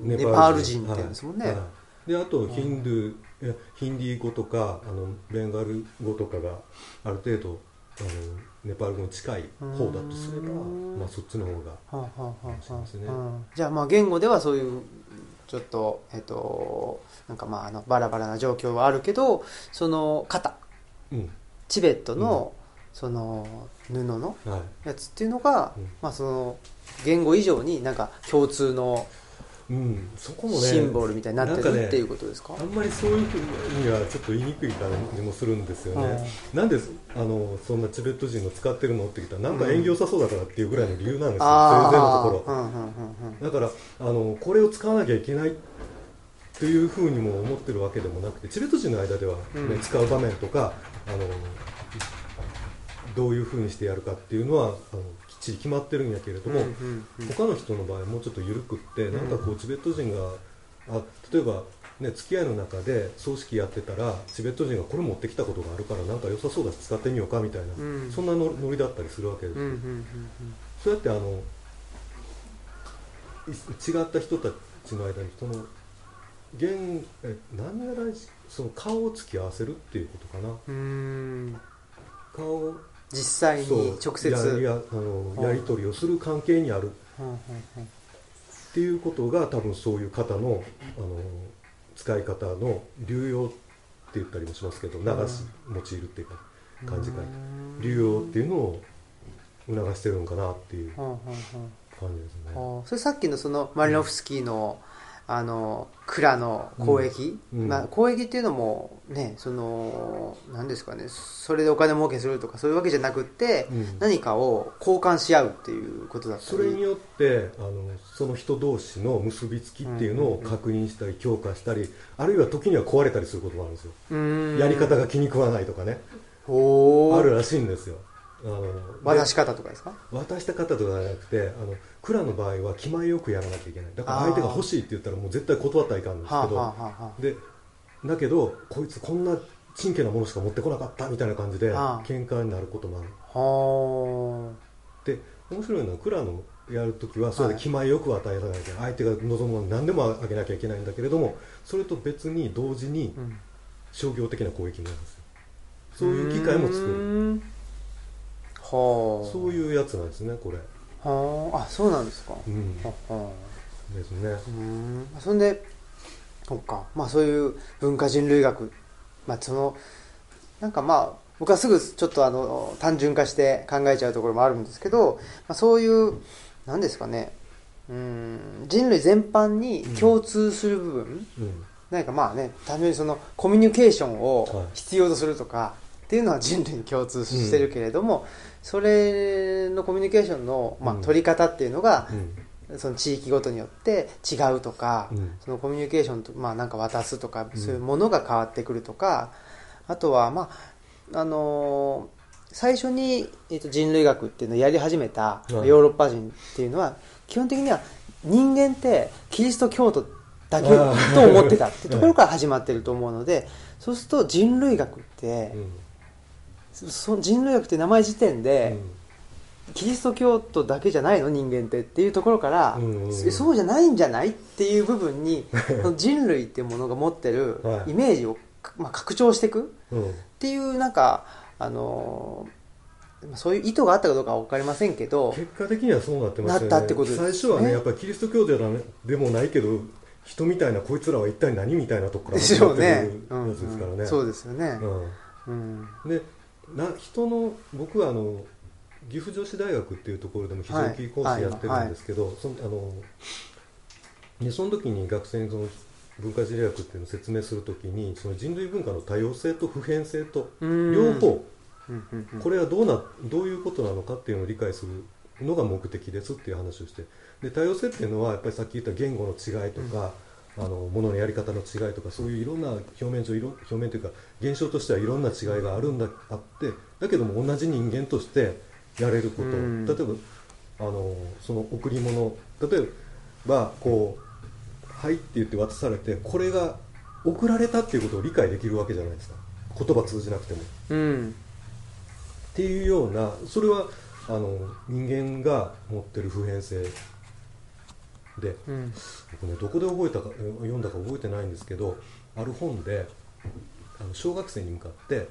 ネパール人って言うんですもんね、はいはい。であとヒンドゥーいやヒンディー語とかあのベンガル語とかがある程度あのネパール語に近い方だとすればうん。まあ、そっちの方がはあはあはあはそうですね。じゃあまあ言語ではそういうちょっとえっとなんかまああのバラバラな状況はあるけどその型うん。チベットのその布のはい。やつっていうのが、うん。まあその言語以上になんか共通のうん、そこもねシンボルみたいになってなんかねるっていうことですか？あんまりそういうふうにはちょっと言いにくい感じもするんですよね、なんであのそんなチベット人の使ってるのって聞いたらなんか縁起良さそうだからっていうぐらいの理由なんですよ、あ全然のところ。あうんうんうんうん。だからあのこれを使わなきゃいけないというふうにも思ってるわけでもなくてチベット人の間では、ねうん。使う場面とかあのどういうふうにしてやるかっていうのはあのちり決まってるんやけれども、うんうんうん。他の人の場合もうちょっと緩くって、なんかこうチベット人があ例えば、ね、付き合いの中で葬式やってたらチベット人がこれ持ってきたことがあるからなんか良さそうだし使ってみようかみたいな、うん。そんなのノリだったりするわけですよ、うんうんうんそうやってあのい違った人たちの間にその現え何が大事その顔を突き合わせるっていうことかな。顔を実際に直接。ややあのうん。やり取りをする関係にある。うんうんうん。っていうことが多分そういう方のあの使い方の流用って言ったりもしますけど流し用いるっていうか感じがうん流用っていうのを促してるのかなっていううんうんうん。感じですね。それさっきのそのマリノフスキーのあの蔵の交易、うん。うん。まあ、交易っていうのもねその何ですかねそれでお金儲けするとかそういうわけじゃなくって、うん。何かを交換し合うっていうことだったり。それによってあのその人同士の結びつきっていうのを確認したり強化したりあるいは時には壊れたりすることもあるんですよ。やり方が気に食わないとかね。あるらしいんですよ。あの渡し方とかですか？渡した方とかじゃなくてあの蔵の場合は気前よくやらなきゃいけない。だから相手が欲しいって言ったらもう絶対断ったらいかんんですけど、はあはあはあはあ。でだけどこいつこんな真剣なものしか持ってこなかったみたいな感じでああ喧嘩になることもある。はで面白いのは蔵のやるときはそれで気前よく与えられないと相手が望むもの何でもあげなきゃいけないんだけれどもそれと別に同時に商業的な攻撃になるんですよ。そういう機会も作る。はあ。そういうやつなんですねこれはああそうなんですか、うん。ははですね。うん。そんでそっか。まあそういう文化人類学。まあそのなんかまあ僕はすぐちょっとあの単純化して考えちゃうところもあるんですけど、まあ、そういう何ですかね。うん。人類全般に共通する部分、うん。何かまあね単純にそのコミュニケーションはい。を必要とするとかっていうのは人類に共通してるけれども、それのコミュニケーションの、まあうん、取り方っていうのがう、ん。その地域ごとによって違うとか、うん。そのコミュニケーションと、まあ、なんか渡すとか、そういうものが変わってくるとかあとは、まああのー最初に、えっと人類学っていうのをやり始めたはい。ヨーロッパ人っていうのは、基本的には人間ってキリスト教徒だけと思ってたってところから始まってると思うのでそうすると人類学って、うんその人類学って名前時点で、キリスト教徒だけじゃないの？人間ってっていうところから、うんうんそうじゃないんじゃないっていう部分に 人類っていうものが持ってるはい。イメージを、まあ、拡張していくうん。っていうなんかあのーそういう意図があったかどうかは分かりませんけど結果的にはそうなってますよね。なったってことね。最初はねやっぱりキリスト教ではでもないけど人みたいなこいつらは一体何みたいなとこから始まってるやつですからね、うんうん。そうですよね、うん。うん。でな人の僕はあの岐阜女子大学っていうところでも非常勤講師やってるんですけど、そのあのでその時に学生にその文化人類学っていうのを説明するときにその人類文化の多様性と普遍性とうん。両方うんうんうん。これはどうなどういうことなのかっていうのを理解するのが目的ですっていう話をしてで多様性っていうのはやっぱりさっき言った言語の違いとか、あのもののやり方の違いとかそういういろんな表面上表面というか現象としてはいろんな違いがあるんだあってだけども同じ人間としてやれること、うん。例えばあのその贈り物。例えばこう「はい」って言って渡されてこれが贈られたっていうことを理解できるわけじゃないですか。言葉通じなくても。うん。っていうようなそれはあの人間が持ってる普遍性でうん。僕ねどこで覚えたかえ読んだか覚えてないんですけどある本であの小学生に向かって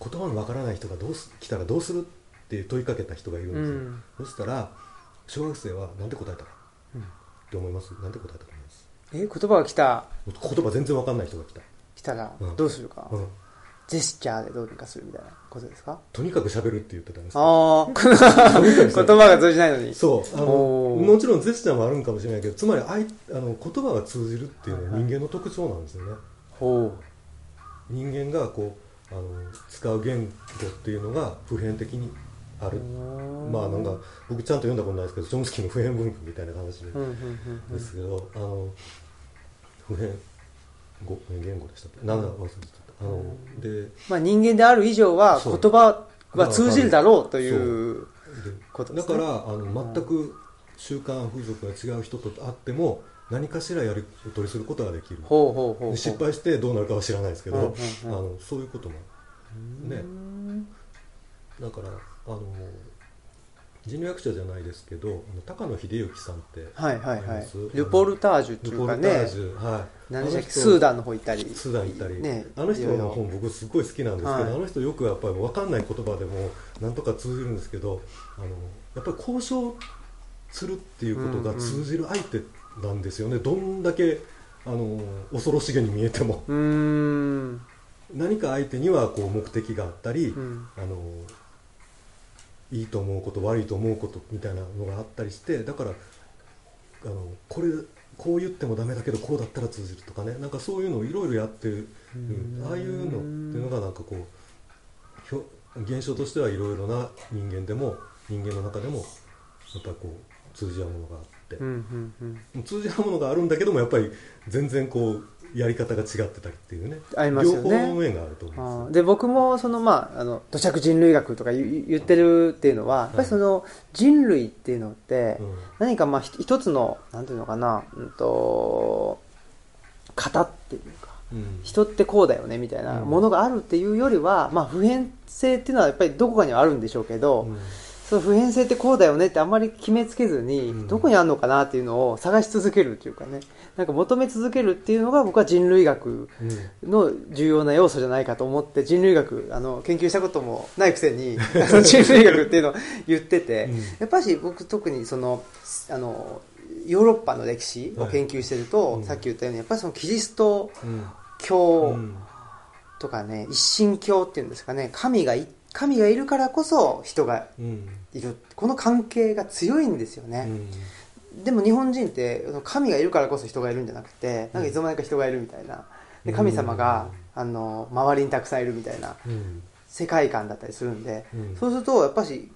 言葉のわからない人がどうす来たらどうするって問いかけた人がいるんですよ、うん。そしたら小学生は何て答えたかうん。って思います？なんて答えたと思います？え言葉が来た。言葉全然わかんない人が来た、来たらうん。どうするか、うん、ジェスチャーでどうにかするみたいなことですか？とにかく喋るって言ってたんですよ。ああ 言葉が通じないのに。そう。あのもちろんジェスチャーもあるんかもしれないけどつまりあいあの言葉が通じるっていうのは人間の特徴なんですよね、ほ人間がこうあの使う言語っていうのが普遍的にある。うまあなんか僕ちゃんと読んだことないですけどチョムスキーの普遍文法みたいな話ですけど、あの普遍語言語でしたっけ？なんだ忘れてたでまあ、人間である以上は言葉は通じるだろうというでことですね。だからあの全く習慣風俗が違う人と会っても何かしらやり取りすることができる。失敗してどうなるかは知らないですけど、あのそういうことも。ね。だからあの人類学者じゃないですけど高野秀幸さんってはいはいはい。ルポルタージュってルいうかポルターねジュ、はい、何でしたっけ？スーダンの方行ったり。スーダン行ったり、ね。あの人の本僕すごい好きなんですけど、はい。あの人よくやっぱり分かんない言葉でもなんとか通じるんですけどあのやっぱり交渉するっていうことが通じる相手なんですよね、どんだけあの恐ろしげに見えても。何か相手にはこう目的があったり、うん。あのいいと思うこと悪いと思うことみたいなのがあったりしてだからあのこれこう言ってもダメだけどこうだったら通じるとかね。なんかそういうのをいろいろやってる。うん。ああいうのっていうのがなんかこう現象としてはいろいろな人間でも人間の中でもやっぱりこう通じ合うものがあって、うんうんうん。通じ合うものがあるんだけどもやっぱり全然こうやり方が違ってたりっていうね。ありますよね。両方の面があると思うんで僕もそのまああの土着人類学とか言言ってるっていうのはやっぱりその人類っていうのってうん。何かまあひ一つのなんていうのかなうんと型っていうかうん。人ってこうだよねみたいなものがあるっていうよりは、まあ、普遍性っていうのはやっぱりどこかにはあるんでしょうけど、うんその普遍性ってこうだよねってあんまり決めつけずに、うん。どこにあるのかなっていうのを探し続けるっていうかね。なんか求め続けるっていうのが僕は人類学うんの重要な要素じゃないかと思って人類学あの研究したこともないくせに 人類学っていうのを言ってて、うん。やっぱし僕特にそのあのヨーロッパの歴史を研究してると、はいうん。さっき言ったようにやっぱりそのキリストうん。教うん。とかね一神教っていうんですかね神がい神がいるからこそ人がうん。いる。この関係が強いんですようね、ん。でも日本人って神がいるからこそ人がいるんじゃなくてなんかいつの間にか人がいるみたいな。で神様が、あの周りにたくさんいるみたいなうん。世界観だったりするんで、うん。そうするとやっぱし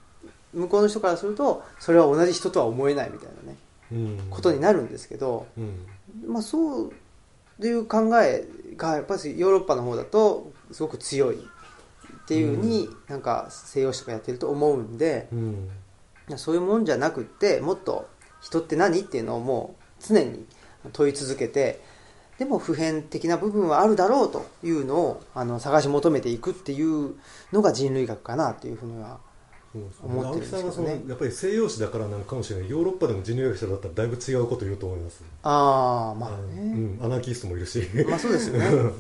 向こうの人からするとそれは同じ人とは思えないみたいなねうん。ことになるんですけど、うん。まあ、そういう考えがやっぱりヨーロッパの方だとすごく強いっていうふうになんか西洋史とかやってると思うんでうん。そういうもんじゃなくってもっと人って何っていうのをもう常に問い続けてでも普遍的な部分はあるだろうというのをあの探し求めていくっていうのが人類学かなっていうふうには思ってるんですけどね。青木さんはそのやっぱり西洋史だからなのかもしれない。ヨーロッパでも人類学者だったらだいぶ違うこと言うと思います。ああまあうね、ん、アナーキストもいるし。まあそうですよね。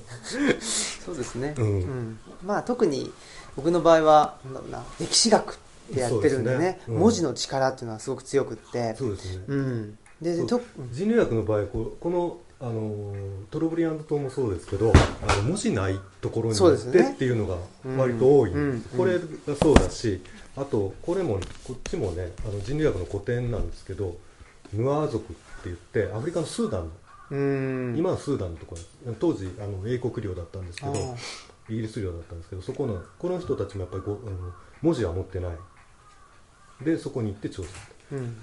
そうですね、うん。まあ特に僕の場合は歴史学ってやってるんでねね。うん。文字の力っていうのはすごく強くって。そうですね、うん。で人類学の場合こうこのあのートロブリアンド島もそうですけどあの文字ないところに行ってっていうのが割と多い、うんうんこれがそうだしあとこれもこっちもねあの人類学の古典なんですけどヌアー族って言ってアフリカのスーダンの、うん。今はスーダンのところ当時あの英国領だったんですけどイギリス領だったんですけどそこのこの人たちもやっぱりこうあの文字は持ってない。でそこに行って調査。うん。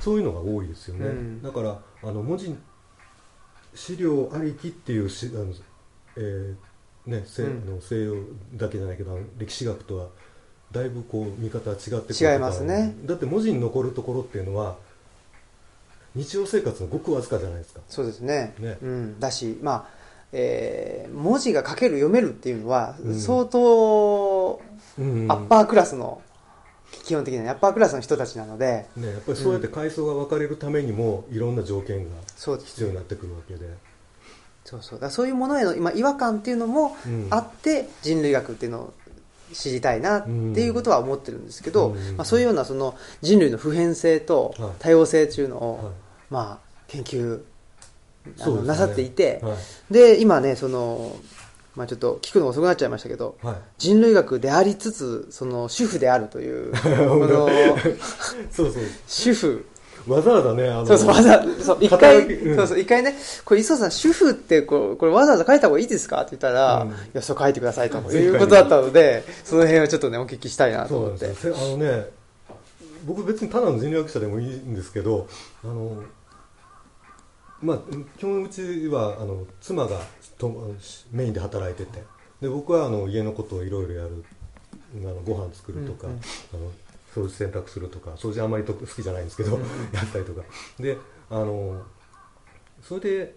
そういうのが多いですよね、うん。だからあの文字資料ありきっていうしあの、えーね西うん。あの西洋だけじゃないけどあの歴史学とはだいぶこう見方は違ってくるとか。違いますね。だって文字に残るところっていうのは日常生活のごくわずかじゃないですか。そうですね。ね。うん、だしまあえー文字が書ける読めるっていうのはうん。相当うん。アッパークラスの基本的にはアッパークラスの人たちなのでね、やっぱりそうやって階層が分かれるためにもいろんな条件が必要になってくるわけで、そうそう。だそういうものへの今違和感っていうのもうん。あって人類学っていうのを知りたいなっていうことは思ってるんですけど、うんまあ、そういうようなその人類の普遍性とはい。多様性っていうのを、はい。まあ、研究あのなさっていてはい。で今ねその、まあ、ちょっと聞くのが遅くなっちゃいましたけどはい、人類学でありつつその主婦であるという このそうそう。主婦。わざわざねあのそうそう、わざ、そう、一回、働きうん。そうそう、一回ね、これ、磯さん、主婦って、こう、これわざわざ書いた方がいいですか？って言ったら、うん。いや、そう書いてくださいということだったので、その辺をちょっとね、お聞きしたいなと。思って。あのね僕別にただの人類学者でもいいんですけどあのまあ基本うちはあの妻がとメインで働いてて。で僕はあの家のことをいろいろやるあのご飯作るとか、うんうん。あの掃除洗濯するとか掃除あんまりと好きじゃないんですけど、やったりとか。であのそれで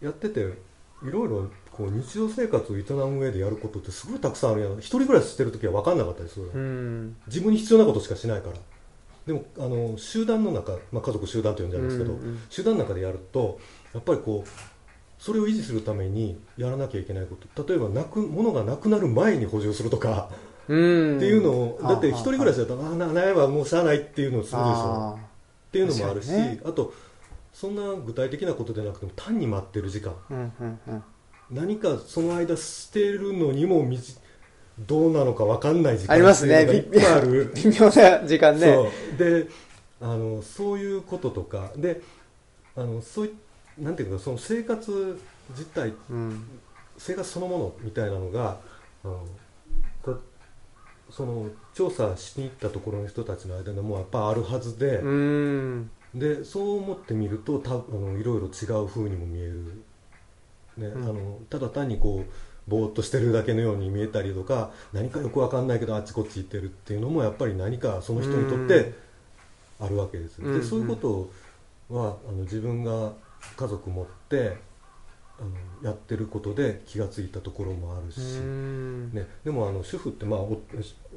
やってていろいろこう日常生活を営む上でやることってすごいたくさんあるやん。一人暮らししてる時は分かんなかったりする、うん。自分に必要なことしかしないからでもあの集団の中、まあ、家族集団と呼んじゃうんですけど、うんうん集団の中でやるとやっぱりこうそれを維持するためにやらなきゃいけないこと。例えばなく物がなくなる前に補充するとか、うん。っていうのをだって一人暮らしだだったらあなないわもうしゃあないっていうのをするでしょ。あっていうのもあるしね。あとそんな具体的なことでなくても単に待ってる時間。ーうん、うん、うん。何かその間捨てるのにもどうなのか分かんない時間ありますね。微妙な時間ね。そうであのそういうこととかであのそういなんていうかその生活実態うん。生活そのものみたいなのがあのたその調査しに行ったところの人たちの間でもやっぱあるはずで、うん。でそう思ってみるとたあのいろいろ違う風にも見える、ねうんあのただ単にこうぼーっとしてるだけのように見えたりとか何かよくわかんないけどあっちこっち行ってるっていうのもやっぱり何かその人にとってあるわけです、うん。でそういうことはあの自分が家族持ってあのやってることで気がついたところもあるし、うん。ね、でもあの主婦って、まあ、お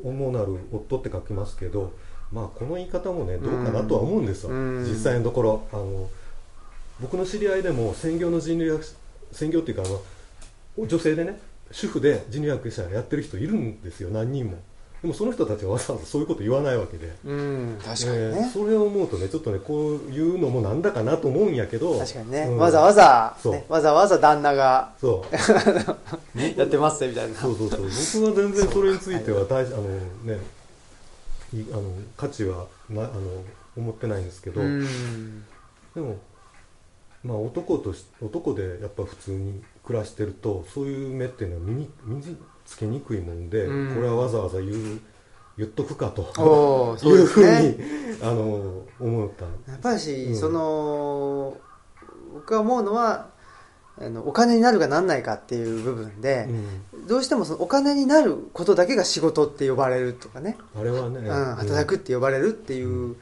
主なる夫って書きますけど、まあ、この言い方もねどうかなとは思うんですよ、うん。実際のところ。あの僕の知り合いでも専業の人類学専業っていうかあの女性でね主婦で人類学者やってる人いるんですよ何人も。ででもその人たちはわざわざそういうこと言わないわけで。うん確かにえーね、それを思うとねちょっとねこういうのもなんだかなと思うんやけど。確かにね、うん。わざわざ、ね、わざわざ旦那がそう。やってますねみたいな。そうそうそう。僕は全然それについては大事あのねいあの価値はなあの思ってないんですけど、うん。でもまあ男とし男でやっぱ普通に暮らしてるとそういう目っていうのは身に身につけにくいもんで、うん。これはわざわざ言う言っとくかというふうにあの思った。やっぱりし、うん。その僕が思うのはあのお金になるかなんないかっていう部分でう、ん。どうしてもそのお金になることだけが仕事って呼ばれるとかね、あれはね、うん、働くって呼ばれるっていう、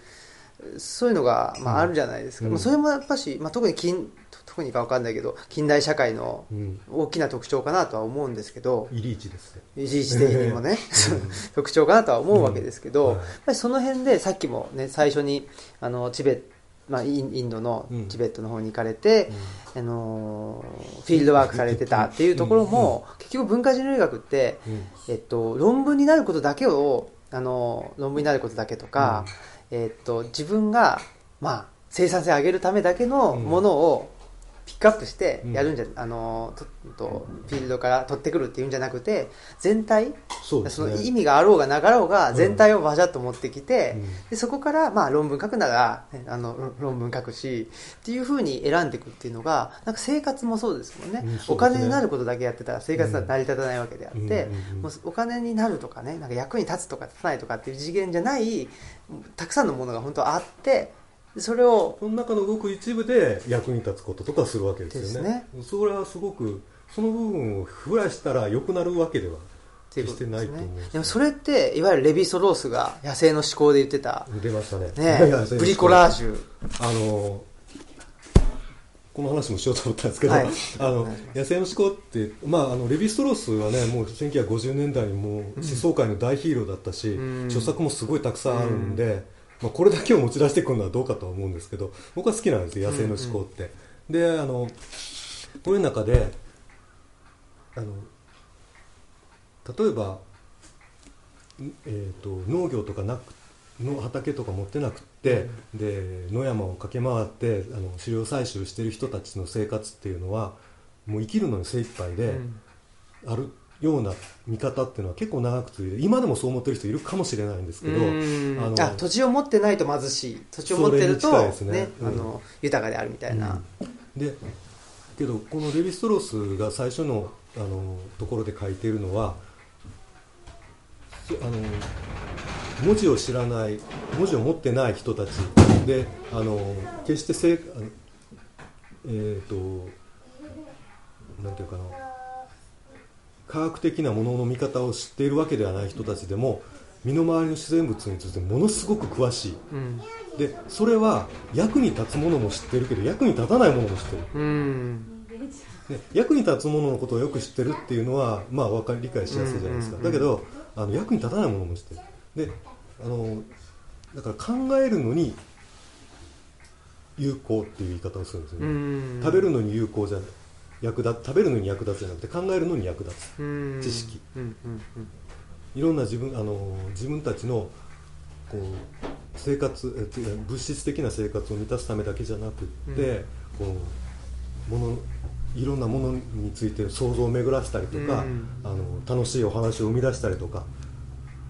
そういうのが、まあ、あるじゃないですか、うん。まあそれもやっぱし、まあ、特に近特にか分かんないけど近代社会のうん、大きな特徴かなとは思うんですけどイリーチですね。一時的にもね、う ん特徴かなとは思うわけですけど、やっぱりその辺でさっきもね最初にあのチベットまあ、インドのうん。チベットの方に行かれて、あのーフィールドワークされてたっていうところも、結局文化人類学って、うん。えっと、論文になることだけをあの論文になることだけとか、えっと、自分が、まあ、生産性を上げるためだけのものをピックアップしてやるんじゃ、あのととフィールドから取ってくるっていうんじゃなくて全体そね。その意味があろうがなかろうが全体をバジャッと持ってきて、うん。でそこからまあ論文書くなら、ねあの論文書くしっていうふうに選んでいくっていうのがなんか生活もそうですもんね,、うんね。お金になることだけやってたら生活は成り立たないわけであって、うんうんうんもうお金になるとかねなんか役に立つとか立たないとかっていう次元じゃないたくさんのものが本当あってでそれをその中のごく一部で役に立つこととかするわけですよね。それはすごくその部分を増やしたら良くなるわけでは決してないと思うでもそれっていわゆるレヴィ・ソロースが野生の思考で言ってた、出ましたね。ね ブリコラージュ。あのこの話もしようと思ったんですけど、はい。あの野生の思考って、まあ、あのレヴィ・ストロースはねもう1950年代にもう思想界の大ヒーローだったし、うん。著作もすごいたくさんあるんで、まあ、これだけを持ち出してくるのはどうかとは思うんですけど僕は好きなんですよ野生の思考って、であのこういう中であの例えば、んえー、と農業とかなくの畑とか持ってなくって、で野山を駆け回ってあの狩猟採集してる人たちの生活っていうのはもう生きるのに精一杯でうん。あるような見方っていうのは結構長く続いて今でもそう思ってる人いるかもしれないんですけどうん。あのあ土地を持ってないと貧しい。土地を持ってると、それに近いですね。うん。あの豊かであるみたいな、でけどこのレヴィ・ストロースが最初のあのところで書いているのはそあの文字を知らない文字を持ってない人たち。であの決してせいあのえっ、となんていうかな科学的なものの見方を知っているわけではない人たちでも身の回りの自然物についてものすごく詳しい。うん。でそれは役に立つものも知ってるけど役に立たないものも知ってる。うん。で役に立つもののことをよく知ってるっていうのは、まあ、わかり理解しやすいじゃないですか、だけどあの役に立たないものも知ってる。であのだから考えるのに有効っていう言い方をするんですよね、うん。食べるのに有効じゃない役立食べるのに役立つじゃなくて考えるのに役立つ。うん。知識。うんうんうん。いろんな自分あの自分たちのこう生活物質的な生活を満たすためだけじゃなくって、こうものいろんなものについて想像を巡らせたりとか、うん。あの楽しいお話を生み出したりとか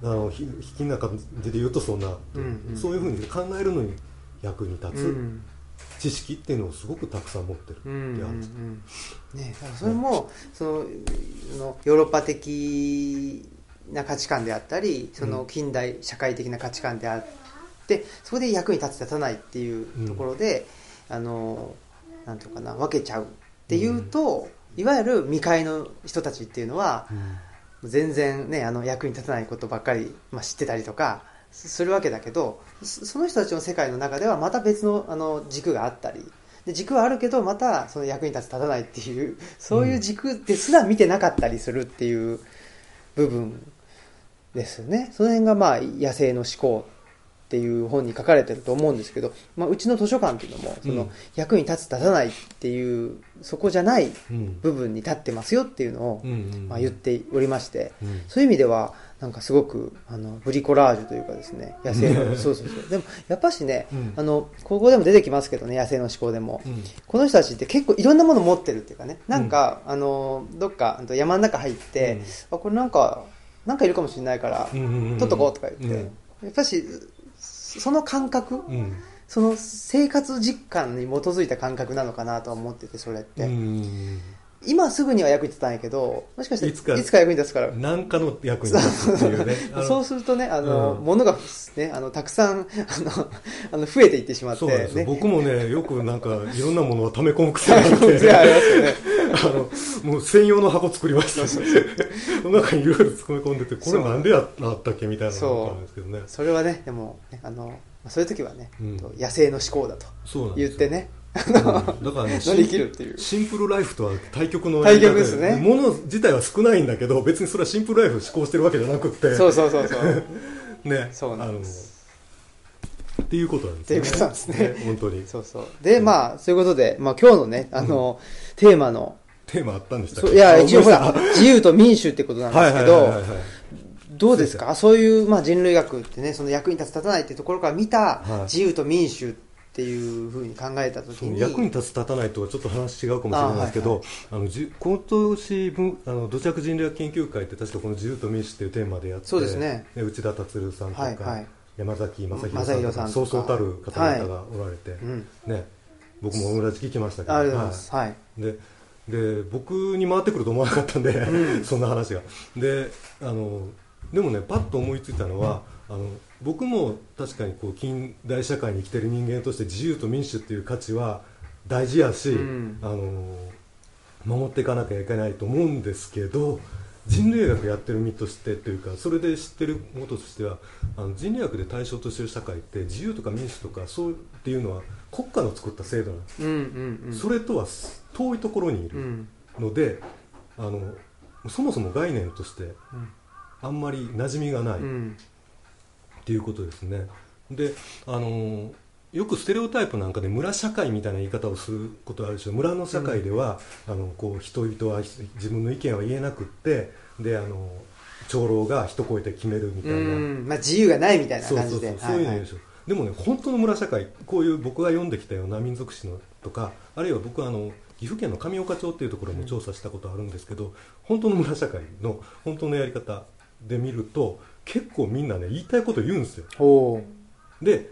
あのひひきな感じで言うとそんな、そういうふうに考えるのに役に立つ、うん知識っていうのをすごくたくさん持ってるってうんうんいうん。ね、だからそれもそののヨーロッパ的な価値観であったりその近代社会的な価値観であってそこで役に立つ立たないっていうところで、あのなんていうかな分けちゃうっていうと、いわゆる未開の人たちっていうのは全然ねあの役に立たないことばっかり、まあ、知ってたりとかすするわけだけどそその人たちの世界の中ではまた別のあの軸があったりで軸はあるけどまたその役に立つ立たないっていうそういう軸ですら見てなかったりするっていう部分ですよね。その辺がまあ野生の思考っていう本に書かれてると思うんですけど、まあ、うちの図書館っていうのもその、うん。役に立つ立たないっていうそこじゃないうん部分に立ってますよっていうのを、まあ、言っておりまして、うん。そういう意味ではなんかすごくあのブリコラージュというかですね野生の そうそうそう。でもやっぱしね、うん。あのここでも出てきますけどね野生の思考でも、うん。この人たちって結構いろんなもの持ってるっていうかねなんか、あのどっか山の中入って、あこれなんかなんかいるかもしれないから、取っとこうとか言って、うん。やっぱしその感覚、うん。その生活実感に基づいた感覚なのかなとは思っててそれって、うん今すぐには役に立たないけどもしかしていつか役に立つから。何かの役に立つっていうね。そう。するとね、あの、うん。物が、ね、あの、たくさん、あの、あの増えていってしまって、ね。僕もねよくなんかいろんなものを溜め込む癖があっ癖て が あのもう専用の箱作りましたその中にいろいろ詰め込んでてこれなんでやったっけみたいなのがあるんですけどね。それはね、でも、ね、あの、そういう時はね、うん。と野生の思考だと言ってね、うん。だからね 乗り切るっていう。シンプルライフとは対極の対極ですね。もの自体は少ないんだけど別にそれはシンプルライフを思考してるわけじゃなくってそうそうそうそう。ね。そうなんです。っていうことなんですね。っていうことなんですね。本当に。そうそう。で、まあ、そういうことで、まあ、今日のね、あの、テーマの、テーマあったんでしたっけ？いや、一応ほらあ、自由と民主ってことなんですけどはいはいはいはい、はい。どうですか？そういう、まあ、人類学ってね、その役に立つ立たないっていうところから見たはい。自由と民主っていうふうに考えたときに、役に立つ立たないとはちょっと話違うかもしれないですけどあ、のじ今年文あの土着人類学研究会って確かこの自由と民主っていうテーマでやってそうですね。内田達さんとか、はいはい。山崎正正弘さんとか。そうそうたる方々がおられて、うん。ね、僕も同じ聞きましたけどありがとうございます。はい。はい。でで僕に回ってくると思わなかったんで、そんな話が。であのでもねパッと思いついたのは、あの僕も確かにこう近代社会に生きてる人間として自由と民主っていう価値は大事やし、うんあの守っていかなきゃいけないと思うんですけど人類学やってる身としてというかそれで知ってるもととしてはあの人類学で対象としてる社会って自由とか民主とかそうっていうのは国家の作った制度なんです、うんうんうん。それとは遠いところにいうるん。ので、あのそもそも概念としてうんあんまり馴染みがないっうん。ていうことですね。であのよくステレオタイプなんかで村社会みたいな言い方をすることあるでしょ。村の社会では、あのこう人々は自分の意見は言えなくってであの長老が一声で決めるみたいな、うん。まあ、自由がないみたいな感じで。そうそう。そういうのはいでしょ、でもね本当の村社会こういう僕が読んできたような民族史のとかあるいは僕はあの岐阜県の上岡町っていうところも調査したことあるんですけど、本当の村社会の本当のやり方で見ると結構みんなね言いたいこと言うんですよ。ほで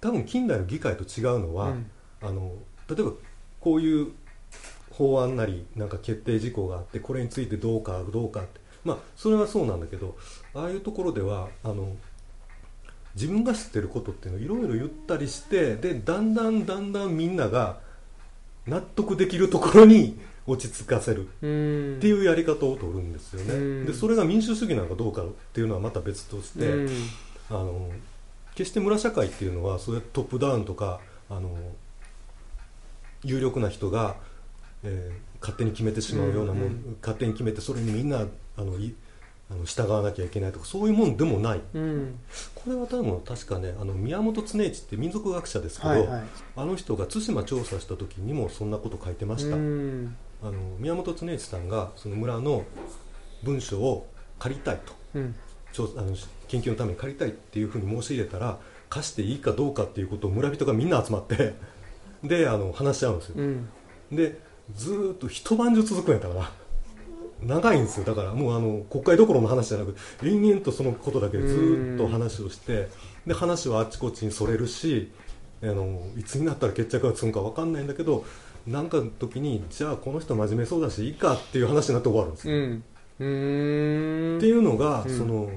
多分近代の議会と違うのは、うん。あの例えばこういう法案なりなんか決定事項があってこれについてどうかどうかって。まあそれはそうなんだけどああいうところではあの自分が知ってることっていうのをいろいろ言ったりしてでだんだんだんだんみんなが納得できるところに落ち着かせる。っていうやり方を取るんですよね、うんでそれが民主主義なのかどうかっていうのはまた別として、うん。あの決して村社会っていうのはそうやってトップダウンとかあの有力な人が、えー勝手に決めてしまうようなもん、うんうん勝手に決めてそれにみんなあのいあの従わなきゃいけないとかそういうもんでもないうん。これは多分確かねあの宮本恒一って民族学者ですけど、はいはい。あの人が対馬調査した時にもそんなこと書いてました、うん。あの宮本恒一さんがその村の文書を借りたいとうん。調あの研究のために借りたいっていうふうに申し入れたら貸していいかどうかっていうことを村人がみんな集まって であの話し合うんですよ、うん。でずーっと一晩中続くんやったかな長いんですよだからもうあの国会どころの話じゃなく延々とそのことだけでずーっと話をしてで話はあっちこっちにそれるしあのいつになったら決着がつくんか分かんないんだけどなんかの時にじゃあこの人真面目そうだしいいかっていう話になって終わるんですようん。うん。っていうのが、うんその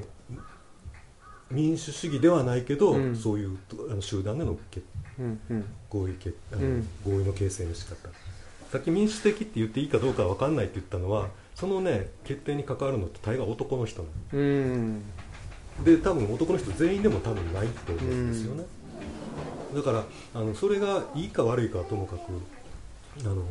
民主主義ではないけど、うんそういうあの集団での決うん。うん。合意決あの、うん合意の形成の仕方さっき民主的って言っていいかどうかは分かんないって言ったのはそのね決定に関わるのって大概男の人なうん。ので多分男の人全員でも多分ないと思うんですよね、だからあのそれがいいか悪いかはともかくあの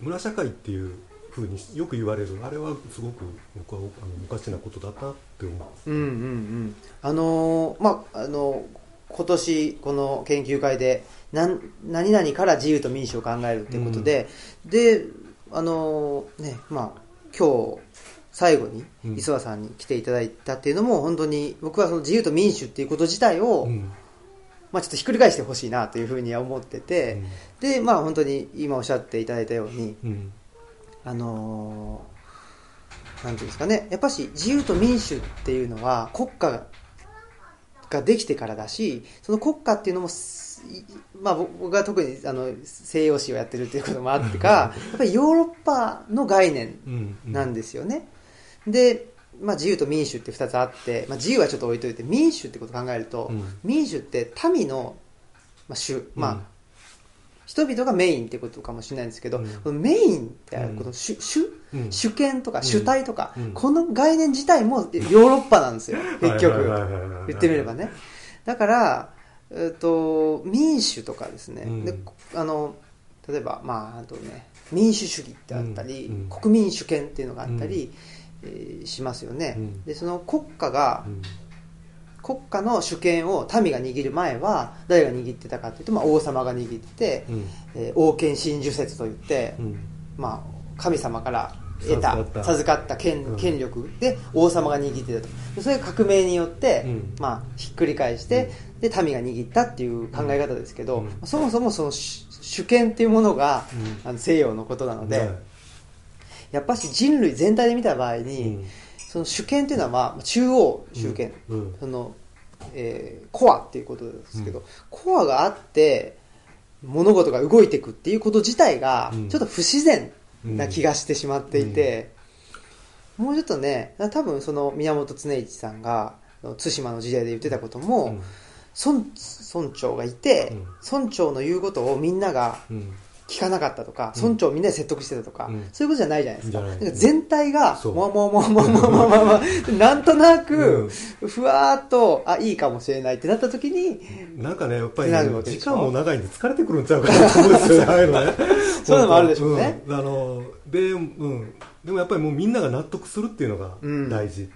村社会っていうふうによく言われるあれはすごく僕はあのおかしなことだなって思う。うんうん。うんあのーまああの今年この研究会でなん何々から自由と民主を考えるということで、であのーねまあ今日最後にうん。磯田さんに来ていただいたっていうのも本当に僕はその自由と民主っていうこと自体を、うんまあ、ちょっとひっくり返してほしいなというふうには思ってて、でまあ本当に今おっしゃっていただいたようにうん。あのーなんていうんですかね、やっぱし自由と民主っていうのは国家ができてからだし、その国家っていうのもまあ僕が特にあの西洋史をやってるっていうこともあってか、やっぱりヨーロッパの概念うん。なんですよね。で、まあ自由と民主って二つあって、まあ自由はちょっと置いといて、民主ってことを考えると、うん。民主って民の、まあ、主、まあ、うん。人々がメインってことかもしれないんですけど、うん。メインってうん。この主,、主うん。主権とかん。主体とか、うん。この概念自体もヨーロッパなんですよ、結局。言ってみればね。だから、えっと、民主とかですね、うん。であの例えば、まあ、あとね、民主主義ってあったり、国民主権っていうのがあったり、えーしますよね、うん。でその国家が、うん。国家の主権を民が握る前は誰が握ってたかというと、まあ、王様が握ってて、うん。えー王権真珠説といって、うん。まあ、神様から得た授かった。授かった権,、うん。権力で王様が握ってたと。でそれが革命によって、うん。まあ、ひっくり返して、で民が握ったっていう考え方ですけど、うん。そもそもその主主権っていうものが、うん。あの西洋のことなので、はいやっぱし人類全体で見た場合に、うん。その主権っていうのは、まあ、中央集権、うん。うん。そのえーコアっていうことですけど、うん。コアがあって物事が動いていくっていうこと自体がうん。ちょっと不自然な気がしてしまっていて、もうちょっとね多分その宮本恒一さんが対馬の時代で言ってたことも、うん。村村長がいて、うん。村長の言うことをみんながうん聞かなかったとか、うん。村長をみんなで説得してたとか、うん。そういうことじゃないじゃないですか。全体が、そう。もわもわもわもわもわもわもわもわなんとなくう、ふわーっと、あ、いいかもしれないってなった時に、なんかね、やっぱり時間も長いんで疲れてくるんちゃうかなと思うんですよね、ああいうのね。そういうのもあるでしょうね。ん。あの、で、うん。でもやっぱりもうみんなが納得するっていうのがうん。大事。そ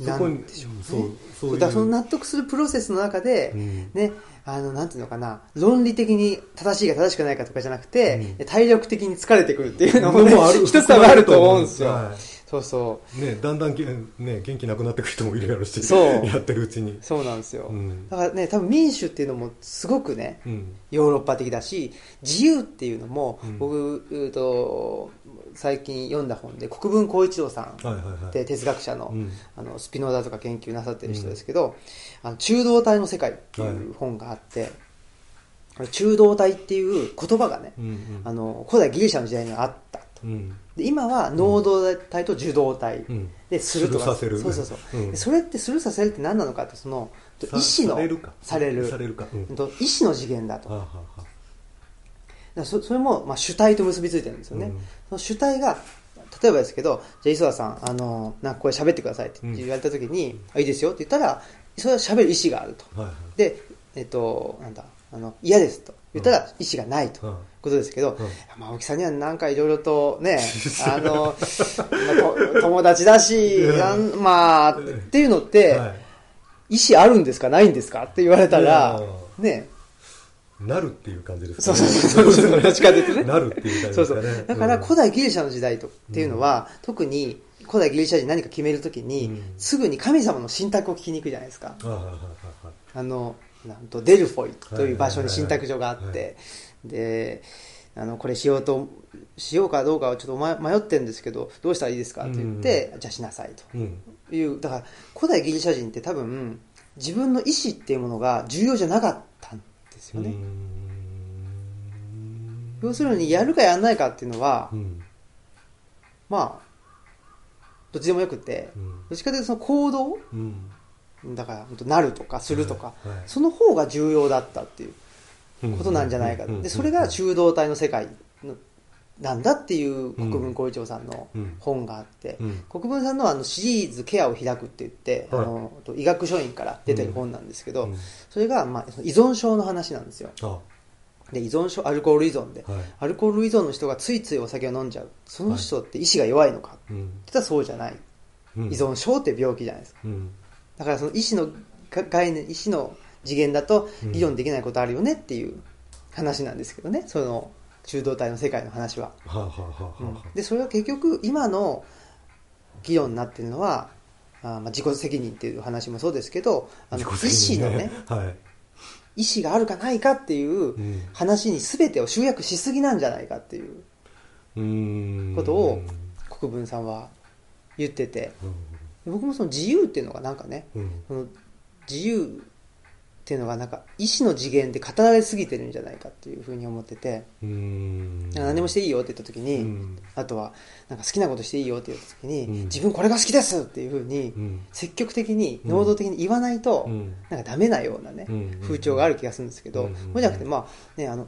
なんでしょうね。そう。だからその納得するプロセスの中で、うんね、あの、なんていうのかな、論理的に正しいか正しくないかとかじゃなくて、う体力的に疲れてくるっていうのもね一つはあると思うんですよ。はそうそう。いね、だんだんげね、元気なくなってくる人もいるやろし、そうやってるうちに。そうなんですよ。うんだからね、多分民主っていうのもすごくね、うん。ヨーロッパ的だし、自由っていうのも、うん僕、と、最近読んだ本で、国分光一郎さん。って哲学者の,、うん。あのスピノザとか研究なさってる人ですけど、あの中道体の世界ってはいいう本があって、中道体っていう言葉がね、あの古代ギリシャの時代にはあったと。うん。で今は能動体と受動体うん。でするとか、そうそうそう、それってスルーさせるって何なのかってその意志のされる意志の次元だと。だそそれも、まあ、主体と結びついてるんですよね、うんその主体が例えばですけどじゃあ磯田さんあのなんかこれ喋ってくださいって言われた時に、あいいですよって言ったらそれは喋る意思があると。はいはい。でえっとなんだあの嫌ですと言ったら意思がないと、うん。ことですけど、ん。まあ、青木さんにはなんかいろいろとね、あの、まあと友達だし、うん。なんまあ、っていうのって、はい。意思あるんですかないんですかって言われたらう、ね、なるっていう感じですそうそうそうそう、どっね。なるっていう感じそうそうですかね。。だからうん古代ギリシャの時代とっていうのは、特に古代ギリシャ人何か決めるときに、うんすぐに神様の信託を聞きに行くじゃないですか。あの、なんとデルフォイという場所に信託所があって、で、あの、これしようと、しようかどうかはちょっと迷迷ってるんですけど、どうしたらいいですかって言って、じゃあしなさいうん。という、だから古代ギリシャ人って多分、自分の意思っていうものが重要じゃなかっですよね。要するに、やるかやらないかっていうのは、うん。まあ、どっちでもよくて、うんどっちかというとその行動うん。だから、本当なるとかするとか、はいはいその方が重要だったっていうことなんじゃないかと。うんで、それが中道体の世界のなんだっていう国分光一郎さんのうん。本があって、うん。国分さんのはあのシリーズケアを開くって言って、はい。あの医学書院から出てる本なんですけど、うん。それがまあ依存症の話なんですよ。あ。で依存症アルコール依存で、はい。アルコール依存の人がついついお酒を飲んじゃう。その人って意志が弱いのか、うん。実はそうじゃない、うん。依存症って病気じゃないですか。うん。だからその意志のが概念意志の次元だとうん。議論できないことあるよねっていう話なんですけどね。その中道体の世界の話は、でそれは結局今の議論になってるのはあーまあ自己責任っていう話もそうですけどあの意自己責任志のねはい。意志があるかないかっていううん。話に全てを集約しすぎなんじゃないかっていうことを国分さんは言ってて。僕もその自由っていうのがなんかねうんうん。その自由っていうのがなんか意志の次元で語られすぎてるんじゃないかっていうふうに思ってて。何でもしていいよって言った時に、うん。あとはなんか好きなことしていいよって言った時に、うん。自分これが好きですっていうふうにうん。積極的に能動的に言わないと、うん。なんかダメなようなね、うん風潮がある気がするんですけど、うんそうじゃなくてまあねあの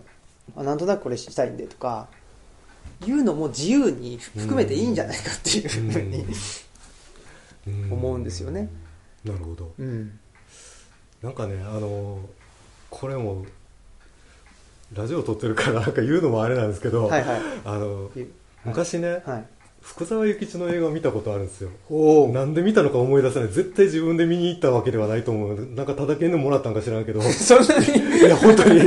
あなんとなくこれしたいんでとか言うのも自由に含めていいんじゃないかっていうふうに、うん。思うんですよね。なるほど。うんなんかねあのこれもラジオ撮ってるからなんか言うのもあれなんですけど、はいはい。あのゆ昔ね、はい福沢諭吉の映画を見たことあるんですよ。おなんで見たのか思い出せない。絶対自分で見に行ったわけではないと思う。なんかただけんでもらったんか知らんけど。い そんなに？や本当に。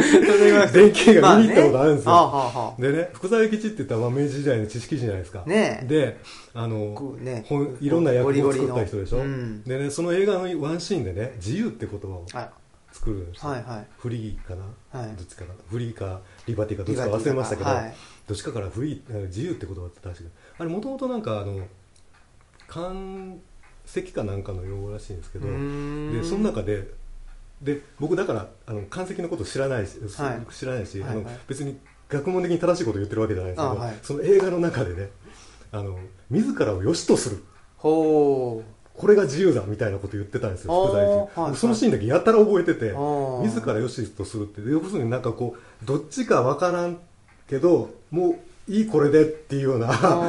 電気が見に行ったことあるんですよ、まあね。でね福沢諭吉って言ったらまあ明治時代の知識人じゃないですか。ねえ。であのね。本いろんな役を作った人でしょ、うん。でねその映画のワンシーンでね自由って言葉をはい。作るんですよ、はいはい。フリーかな、はい。どっちかな？フリーかリバティかどっちか。忘れましたけど、はいどっちかからフリー自由って言葉って確かにあれもともとなんかあの漢石かなんかの用語らしいんですけどでその中でで僕だからあの漢石のこと知らないし、はい。知らないし、はいはい。あの別に学問的に正しいことを言ってるわけじゃないんですけど、あはい。その映画の中でねあの自らを良しとする。ほこれが自由だみたいなこと言ってたんですよあー福沢諭吉、はいはい。そのシーンだけやたら覚えてて自ら良しとするって。要するになんかこうどっちかわからんけどもういいこれでっていうような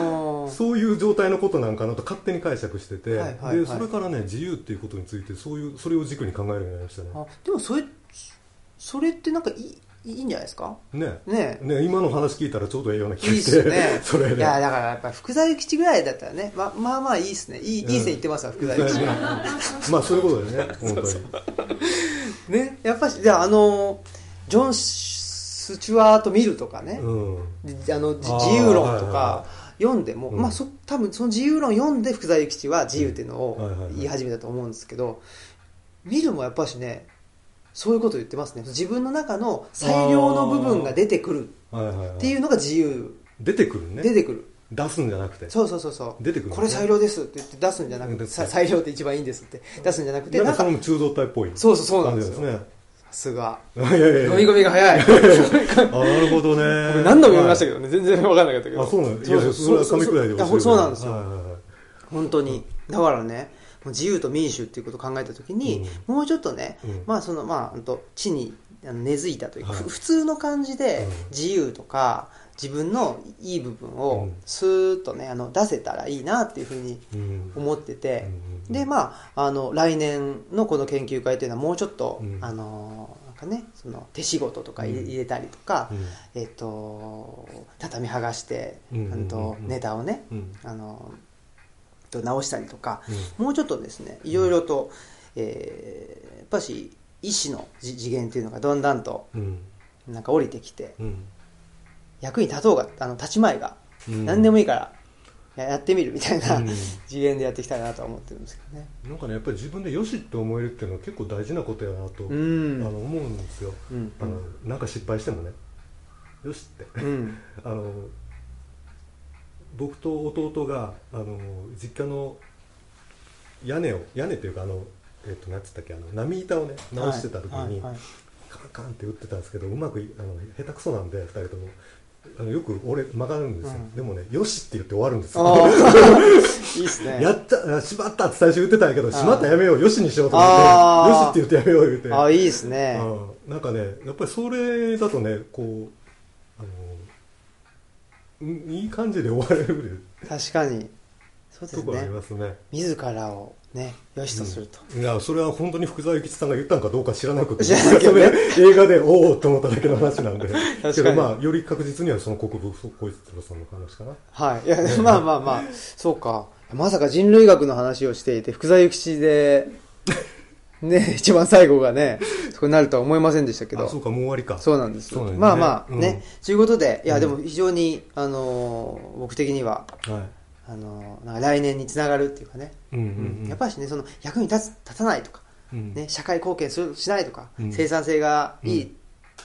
そういう状態のことなんかなと勝手に解釈してて、はいはいはい。でそれからね自由っていうことについてそういうそれを軸に考えるようになりましたね。でもそれそれってなんかいいいいんじゃないですか？ね。ね。ね今の話聞いたらちょうどええような気がしてすね。それで。いやだからやっぱ福沢諭吉ぐらいだったらねままあまあいいっすね。いい,、いい線いってますわ福沢諭吉。まあそういうことだよね本当に。ね。やっぱしじゃああのジョン・スチュワート・ミルとかね、うん。じあの自由論とはいはいはか読んでも、うん。まあそ多分その自由論読んで福沢諭吉は自由っていうのを言い始めたと思うんですけど、ミルもやっぱしねそういうこと言ってますね。自分の中の裁量の部分が出てくるはいはいはい。っていうのが自由。出てくるね。出てくる。出すんじゃなくて。そうそうそうそう。出てくるね。これ裁量ですって言って出すんじゃなくうん。てさ裁量って一番いいんですって出すんじゃなくてななんんかかその中道体っぽいそうそうそうなんですよ。ね。さすが。飲み込みが早い。あなるほどね。僕何度も読みましたけどね、全然分かんなかったけど。あそうなんいやいやそれは紙くらいでそうなんですよ、本当に。だからね自由と民主っていうことを考えた時に、もうちょっとね、うん。まあそのまあ地に根付いたというか、普通の感じでうん。自由とか自分のいい部分をうん。スーッとねあの出せたらいいなっていうふうにうん。思ってて、うんでまああの来年のこの研究会っていうのはもうちょっと、うん。あのなんかねその手仕事とか入れ,、たりとか、うん。えっ、と畳剥がして、うんあとうんネタをね、うん。あのと直したりとか、うもうちょっとですねいろいろと、えーやっぱし意志の次次元っていうのがだんだんとうん。なんか降りてきてうん役に立とうがあの立ち前が、うん。何でもいいからややってみるみたいな、うん。次元でやっていきたいなとは思ってるんですけどね。なんかねやっぱり自分でよしって思えるっていうのは結構大事なことやなと、うん。あの思うんですよ、うん。あのなんか失敗してもね。よしって。うん。あの僕と弟があの実家の屋根を屋根というかあのえっ、となんつったっけあの波板をね直してた時に、はいはいはい。カンカンって打ってたんですけどうまくいあの下手くそなんで2人ともあのよく俺曲がるんですよ、うん。でもねよしって言って終わるんですよ。いいっすね。やったあしまったって最初言ってたんやけどしまったやめようよしにしようと思ってよしって言ってやめよう言って。あいいですね。うん。なんかねやっぱりそれだとねこうあのうんいい感じで終われる。確かに。そうですところありねますね。自らをねよしとすると、いやそれは本当に福沢諭吉さんが言ったのかどうか知らなくてね。映画でおおと思っただけの話なんで。けどまあより確実にはその国分光一郎さんの話かな。はい。いや、まあまあまあそうか。まさか人類学の話をしていて福沢諭吉で ね一番最後がねそこになるとは思いませんでしたけど。あそうかもう終わりか。そうなんです。そうなんですね。まあまあうん。ね、ということでいやうん。でも非常に、あのー僕的にははいあのーなんか来年につながるっていうかね、うんうんうん。やっぱりねその役に立つ立たないとか、うん。ね、社会貢献するしないとか、うん。生産性がいい、うん。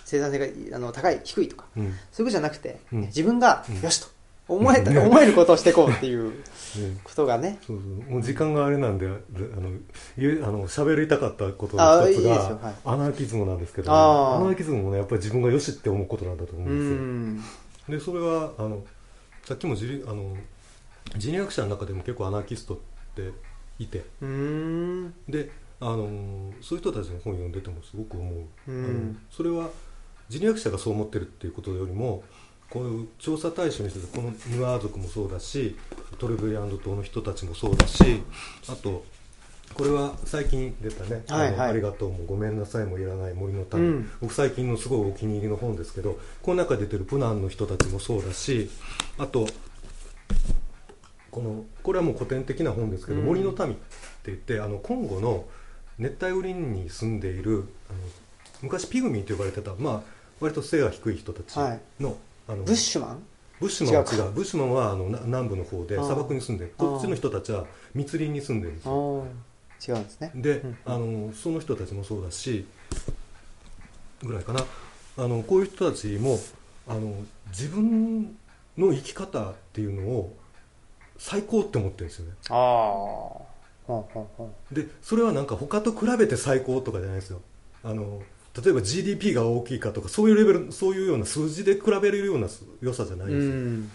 生産性がいいあの高い低いとかうん。そういうことじゃなくて、うん。自分が、うん。よしと思えた、思えることをしていこうっていうう ん ことがね。そうそう。もう時間があれなんであの言えあの喋りたかったことの一つがですよはい。アナーキズムなんですけど、アナーキズムもねやっぱり自分がよしって思うことなんだと思ううんですよ。ん。でそれはあのさっきも人類あの人類学者の中でも結構アナーキストっていて。うーん。であのそういう人たちの本読んでてもすごく思う、うん。あのそれは人類学者がそう思ってるっていうことよりもこういう調査対象にしてこのヌアー族もそうだしトレブリアンド島の人たちもそうだしあとこれは最近出たね「はいはい。ありがとう」も「ごめんなさい」もいらない森の種、うん。僕最近のすごいお気に入りの本ですけどこの中に出てるプナンの人たちもそうだしあとこのこれはもう古典的な本ですけど、うん。森の民って言ってあのコンゴの熱帯雨林に住んでいるあの昔ピグミーと呼ばれてた、まあ、割と背が低い人たちの,、はい。あのブッシュマン？ブッシュマンは違違う。うブッシュマンはあのな南部の方で砂漠に住んでこっちの人たちは密林に住んでるんですあよー。違うんですね。で、うん。あのその人たちもそうだしぐらいかな。あのこういう人たちもあの自分の生き方っていうのを最高って思ってるんですよね。ああでそれはなんか他と比べて最高とかじゃないですよ。あの例えば GDP が大きいかとかそういうレベルそういうような数字で比べるような良さじゃないん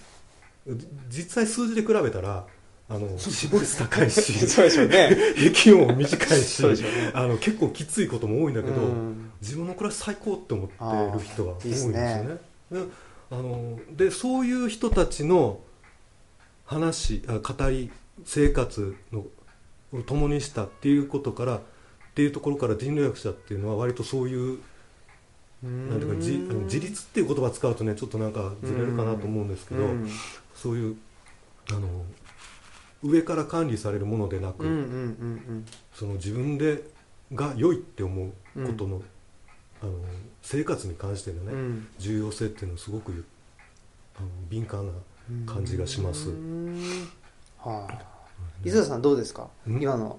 ですよ、実際数字で比べたらあの死亡率高いし そうでしょうね。平均も短いしね。あの結構きついことも多いんだけど、うん。自分の暮らし最高って思ってる人が多いんですよね。いいですであのでそういう人たちの話あ語り生活のを共にしたっていうことからっていうところから人類学者っていうのは割とそういうなんていうかじあの自立っていう言葉使うとねちょっとなんかずれるかなと思うんですけど、うんそういうあの上から管理されるものでなく、うんうんうんその自分でが良いって思うことの,、あの生活に関してのね、うん。うん重要性っていうのはすごくあの敏感な感じがします。うんはあ磯田さんどうですか？うん？今の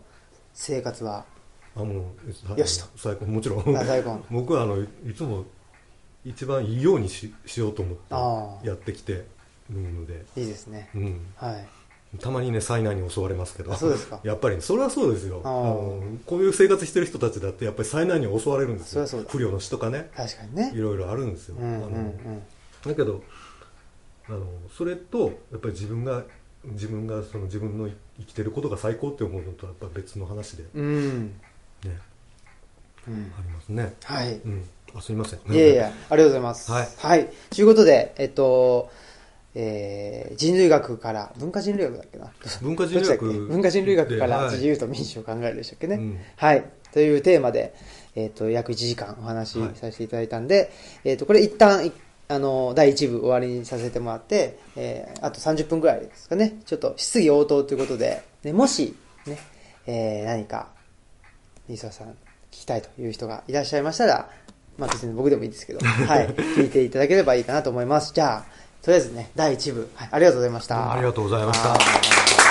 生活は？あもうよしと。最高。もちろん。僕はあのいつも一番いいようにししようと思あってやってきてるので、いいですね。うん、はい。たまにね災難に襲われますけど。あそうですか。やっぱりね、それはそうですよ。こういう生活してる人たちだってやっぱり災難に襲われるんですよ。不慮の死とかね。確かにね。いろいろあるんですよ、うんうん。あのだけどあのそれとやっぱり自分が自分がその自分の生きてることが最高って思うのとはやっぱ別の話でねうん。うんうん。ありますね。はい。うん。あすみません。いやいや、ありがとうございます。はい。はい。ということで、えっと、えー人類学から、文化人類学だっけな？文化人類学文化人類学から自由と民主を考えるでしたっけね？うん。はい。というテーマで、えっと、約1時間お話しはい。させていただいたんで、えっと、これ一旦、いあの、第1部終わりにさせてもらって、えーあと30分ぐらいですかね。ちょっと質疑応答ということで、ね、もし、ね、えー何か、磯田さん聞きたいという人がいらっしゃいましたら、まあ別に僕でもいいですけど、はい、聞いていただければいいかなと思います。じゃあ、とりあえずね、第1部、はい、ありがとうございました。ありがとうございましたはい